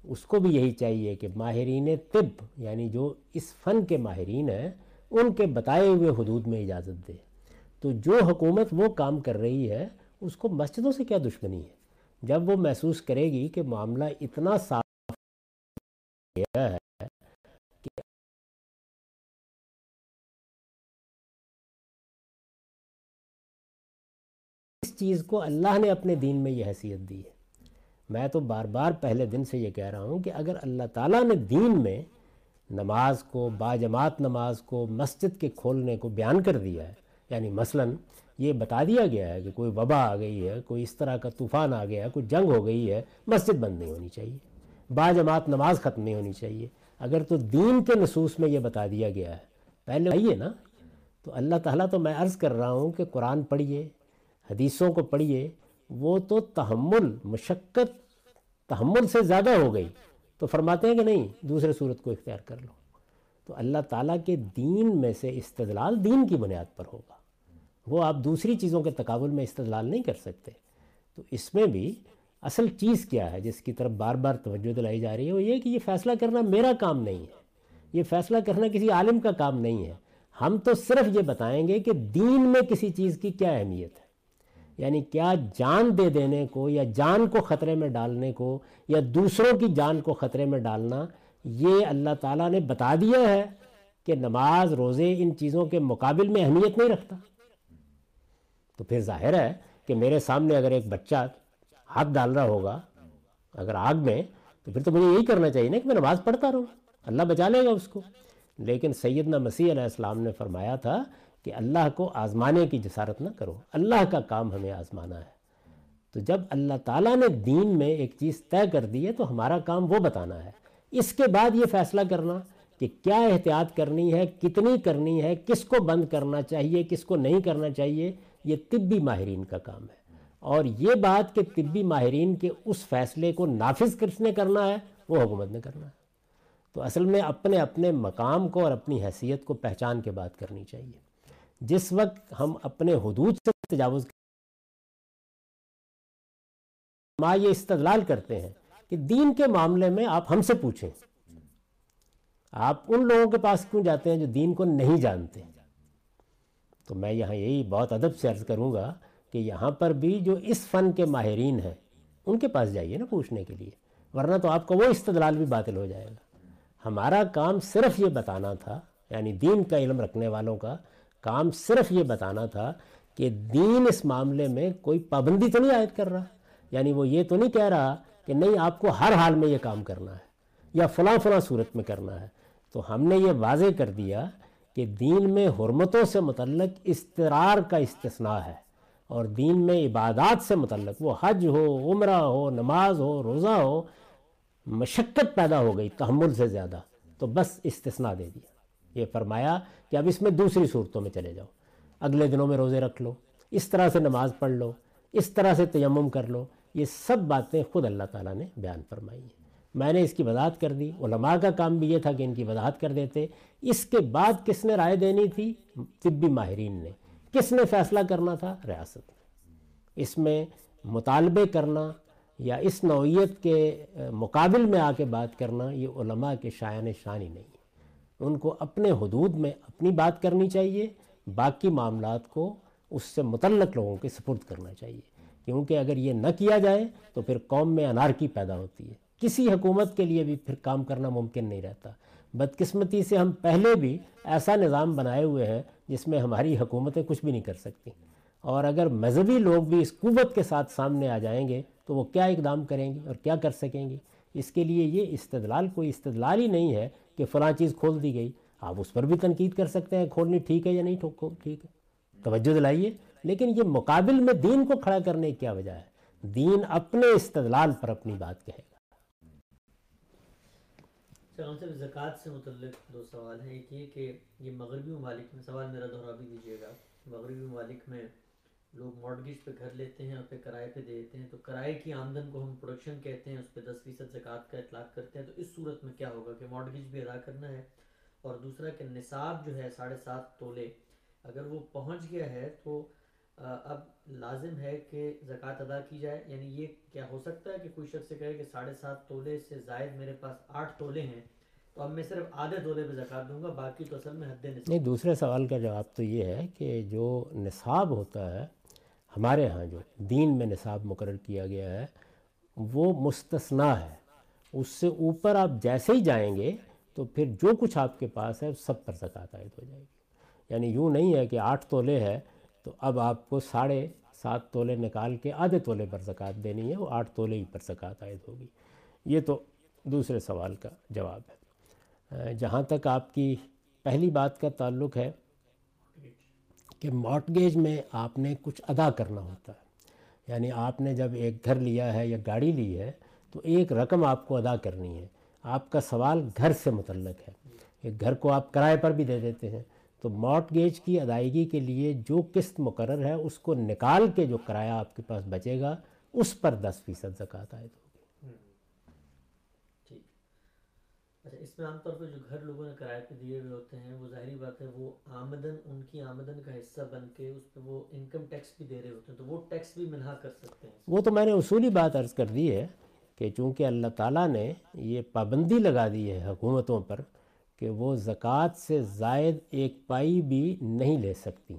اس کو بھی یہی چاہیے کہ ماہرین طب یعنی جو اس فن کے ماہرین ہیں، ان کے بتائے ہوئے حدود میں اجازت دے۔ تو جو حکومت وہ کام کر رہی ہے، اس کو مسجدوں سے کیا دشمنی ہے؟ جب وہ محسوس کرے گی کہ معاملہ اتنا صاف گیا ہے کہ اس چیز کو اللہ نے اپنے دین میں یہ حیثیت دی ہے۔ میں تو بار بار پہلے دن سے یہ کہہ رہا ہوں کہ اگر اللہ تعالیٰ نے دین میں نماز کو، باجماعت نماز کو مسجد کے کھولنے کو بیان کر دیا ہے یعنی مثلا یہ بتا دیا گیا ہے کہ کوئی وبا آ گئی ہے، کوئی اس طرح کا طوفان آ گیا ہے، کوئی جنگ ہو گئی ہے، مسجد بند نہیں ہونی چاہیے، باجماعت نماز ختم نہیں ہونی چاہیے۔ اگر تو دین کے نصوص میں یہ بتا دیا گیا ہے، پہلے آئیے نا۔ تو اللہ تعالیٰ تو میں عرض کر رہا ہوں کہ قرآن پڑھیے، حدیثوں کو پڑھیے وہ تو تحمل، مشقت تحمل سے زیادہ ہو گئی۔ تو فرماتے ہیں کہ نہیں، دوسرے صورت کو اختیار کر لو۔ تو اللہ تعالیٰ کے دین میں سے استدلال دین کی بنیاد پر ہوگا۔ وہ آپ دوسری چیزوں کے تقابل میں استدلال نہیں کر سکتے۔ تو اس میں بھی اصل چیز کیا ہے، جس کی طرف بار بار توجہ دلائی جا رہی ہے، وہ یہ کہ یہ فیصلہ کرنا میرا کام نہیں ہے۔ یہ فیصلہ کرنا کسی عالم کا کام نہیں ہے۔ ہم تو صرف یہ بتائیں گے کہ دین میں کسی چیز کی کیا اہمیت ہے۔ یعنی کیا جان دے دینے کو یا جان کو خطرے میں ڈالنے کو یا دوسروں کی جان کو خطرے میں ڈالنا، یہ اللہ تعالیٰ نے بتا دیا ہے کہ نماز، روزے ان چیزوں کے مقابل میں اہمیت نہیں رکھتا۔ تو پھر ظاہر ہے کہ میرے سامنے اگر ایک بچہ ہاتھ ڈال رہا ہوگا، اگر آگ میں، تو پھر تو مجھے یہی کرنا چاہیے نا کہ میں نماز پڑھتا رہوں۔ اللہ بچا لے گا اس کو۔ لیکن سیدنا مسیح علیہ السلام نے فرمایا تھا کہ اللہ کو آزمانے کی جسارت نہ کرو۔ اللہ کا کام ہمیں آزمانا ہے۔ تو جب اللہ تعالیٰ نے دین میں ایک چیز طے کر دی ہے تو ہمارا کام وہ بتانا ہے۔ اس کے بعد یہ فیصلہ کرنا کہ کیا احتیاط کرنی ہے، کتنی کرنی ہے، کس کو بند کرنا چاہیے، کس کو نہیں کرنا چاہیے، یہ طبی ماہرین کا کام ہے۔ اور یہ بات کہ طبی ماہرین کے اس فیصلے کو نافذ کس نے کرنا ہے، وہ حکومت نے کرنا ہے۔ تو اصل میں اپنے اپنے مقام کو اور اپنی حیثیت کو پہچان کے بات کرنی چاہیے۔ جس وقت ہم اپنے حدود سے تجاوز ماں یہ استدلال کرتے ہیں کہ دین کے معاملے میں آپ ہم سے پوچھیں۔ آپ ان لوگوں کے پاس کیوں جاتے ہیں جو دین کو نہیں جانتے؟ تو میں یہاں یہی بہت ادب سے عرض کروں گا کہ یہاں پر بھی جو اس فن کے ماہرین ہیں، ان کے پاس جائیے نا پوچھنے کے لیے، ورنہ تو آپ کا وہ استدلال بھی باطل ہو جائے گا۔ ہمارا کام صرف یہ بتانا تھا یعنی دین کا علم رکھنے والوں کا کام صرف یہ بتانا تھا کہ دین اس معاملے میں کوئی پابندی تو نہیں عائد کر رہا؟ یعنی وہ یہ تو نہیں کہہ رہا کہ نہیں، آپ کو ہر حال میں یہ کام کرنا ہے یا فلاں فلاں صورت میں کرنا ہے۔ تو ہم نے یہ واضح کر دیا کہ دین میں حرمتوں سے متعلق استرار کا استثناء ہے اور دین میں عبادات سے متعلق، وہ حج ہو، عمرہ ہو، نماز ہو، روزہ ہو، مشقت پیدا ہو گئی، تحمل سے زیادہ۔ تو بس استثناء دے دیا۔ یہ فرمایا کہ اب اس میں دوسری صورتوں میں چلے جاؤ۔ اگلے دنوں میں روزے رکھ لو، اس طرح سے نماز پڑھ لو، اس طرح سے تیمم کر لو، یہ سب باتیں خود اللہ تعالیٰ نے بیان فرمائی ہیں۔ میں نے اس کی وضاحت کر دی، علماء کا کام بھی یہ تھا کہ ان کی وضاحت کر دیتے۔ اس کے بعد کس نے رائے دینی تھی؟ طبی ماہرین نے۔ کس نے فیصلہ کرنا تھا؟ ریاست نے۔ اس میں مطالبے کرنا یا اس نوعیت کے مقابل میں آ کے بات کرنا، یہ علماء کے شایان شانی نہیں۔ ان کو اپنے حدود میں اپنی بات کرنی چاہیے، باقی معاملات کو اس سے متعلق لوگوں کے سپرد کرنا چاہیے۔ کیونکہ اگر یہ نہ کیا جائے تو پھر قوم میں انارکی پیدا ہوتی ہے۔ کسی حکومت کے لیے بھی پھر کام کرنا ممکن نہیں رہتا۔ بدقسمتی سے ہم پہلے بھی ایسا نظام بنائے ہوئے ہیں جس میں ہماری حکومتیں کچھ بھی نہیں کر سکتی۔ اور اگر مذہبی لوگ بھی اس قوت کے ساتھ سامنے آ جائیں گے تو وہ کیا اقدام کریں گے اور کیا کر سکیں گے؟ اس کے لیے یہ استدلال کوئی استدلال ہی نہیں ہے کہ فلاں چیز کھول دی گئی، آپ اس پر بھی تنقید کر سکتے ہیں کھولنی ٹھیک ہے یا نہیں ٹھیک ہے۔ توجہ دلائیے۔ لیکن یہ مقابل میں دین کو کھڑا کرنے کی کیا وجہ ہے؟ دین اپنے استدلال پر اپنی بات کہے گا۔ ہم سے زکوٰۃ سے متعلق دو سوال ہیں۔ ایک یہ کہ یہ مغربی ممالک میں، سوال میرا دہرا بھی دیجیے گا۔ مغربی ممالک میں لوگ مارڈگیج پہ گھر لیتے ہیں اور پھر کرائے پہ دے دیتے ہیں، تو کرائے کی آمدن کو ہم پروڈکشن کہتے ہیں، اس پہ دس فیصد زکوٰۃ کا اطلاق کرتے ہیں، تو اس صورت میں کیا ہوگا کہ مارڈگیج بھی ادا کرنا ہے اور دوسرا کہ نصاب جو ہے ساڑھے سات تولے، اگر وہ پہنچ گیا ہے تو اب لازم ہے کہ زکوٰۃ ادا کی جائے یعنی یہ کیا ہو سکتا ہے کہ کوئی شخص سے کہے کہ ساڑھے سات تولے سے زائد میرے پاس آٹھ تولے ہیں، تو اب میں صرف آدھے تولے پہ زکوٰۃ دوں گا، باقی تو اصل میں حد نصاب۔ نہیں، دوسرے سوال کا جواب تو یہ ہے کہ جو نصاب ہوتا ہے ہمارے ہاں جو دین میں نصاب مقرر کیا گیا ہے، وہ مستثنا ہے۔ اس سے اوپر آپ جیسے ہی جائیں گے تو پھر جو کچھ آپ کے پاس ہے، سب پر زکوٰۃ عائد ہو جائے گی۔ یعنی یوں نہیں ہے کہ آٹھ تولے ہے تو اب آپ کو ساڑھے سات تولے نکال کے آدھے تولے پر زکوٰۃ دینی ہے، وہ آٹھ تولے ہی پر زکوٰۃ عائد ہوگی۔ یہ تو دوسرے سوال کا جواب ہے۔ جہاں تک آپ کی پہلی بات کا تعلق ہے کہ مارٹگیج میں آپ نے کچھ ادا کرنا ہوتا ہے۔ یعنی آپ نے جب ایک گھر لیا ہے یا گاڑی لی ہے، تو ایک رقم آپ کو ادا کرنی ہے۔ آپ کا سوال گھر سے متعلق ہے۔ ایک گھر کو آپ کرائے پر بھی دے دیتے ہیں۔ تو مارٹ گیج کی ادائیگی کے لیے جو قسط مقرر ہے، اس کو نکال کے جو کرایہ آپ کے پاس بچے گا، اس پر دس فیصد زکوٰۃ عائد ہوگی ٹھیک اچھا اس میں عام طور پہ جو گھر لوگوں نے کرائے پہ دیے ہوئے ہوتے ہیں، وہ ظاہری بات ہے، وہ آمدن، ان کی آمدن کا حصہ بن کے اس پہ وہ انکم ٹیکس بھی دے رہے ہوتے ہیں، تو وہ ٹیکس بھی منہا کر سکتے ہیں۔ وہ تو میں نے اصولی بات عرض کر دی ہے کہ چونکہ اللہ تعالیٰ نے یہ پابندی لگا دی ہے حکومتوں پر کہ وہ زکوٰۃ سے زائد ایک پائی بھی نہیں لے سکتی۔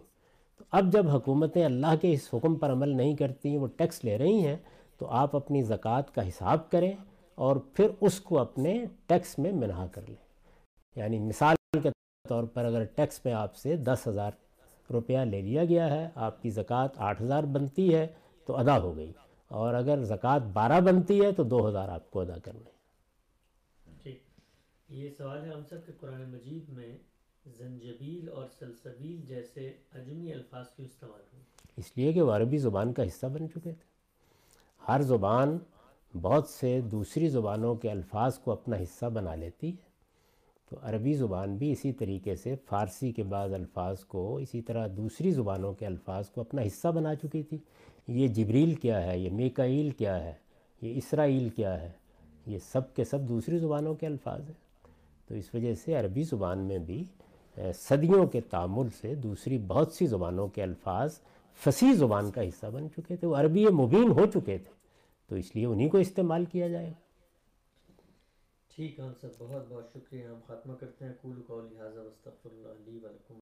تو اب جب حکومتیں اللہ کے اس حکم پر عمل نہیں کرتی وہ ٹیکس لے رہی ہیں، تو آپ اپنی زکوٰۃ کا حساب کریں۔ اور پھر اس کو اپنے ٹیکس میں منہا کر لیں۔ یعنی مثال کے طور پر اگر ٹیکس میں آپ سے دس ہزار روپیہ لے لیا گیا ہے آپ کی زکوٰۃ آٹھ ہزار بنتی ہے تو ادا ہو گئی۔ اور اگر زکوٰۃ بارہ بنتی ہے تو دو ہزار آپ کو ادا کرنے یہ سوال ہے ہم سب کے قرآن مجید میں زنجبیل اور سلسبیل جیسے عجمی الفاظ کیوں استعمال ہوئے؟ اس لیے کہ وہ عربی زبان کا حصہ بن چکے تھے۔ ہر زبان بہت سے دوسری زبانوں کے الفاظ کو اپنا حصہ بنا لیتی ہے۔ تو عربی زبان بھی اسی طریقے سے فارسی کے بعض الفاظ کو، اسی طرح دوسری زبانوں کے الفاظ کو اپنا حصہ بنا چکی تھی۔ یہ جبریل کیا ہے؟ یہ میکائیل کیا ہے؟ یہ اسرائیل کیا ہے؟ یہ سب کے سب دوسری زبانوں کے الفاظ ہیں۔ تو اس وجہ سے عربی زبان میں بھی صدیوں کے تعمل سے دوسری بہت سی زبانوں کے الفاظ فصیح زبان کا حصہ بن چکے تھے۔ وہ عربی مبین ہو چکے تھے۔ تو اس لیے انہی کو استعمال کیا جائے گا۔ ٹھیک ہے سر بہت بہت شکریہ۔ ہم خاتمہ کرتے ہیں۔ کول کو لہٰذا وسط اللہ علیہ ولکم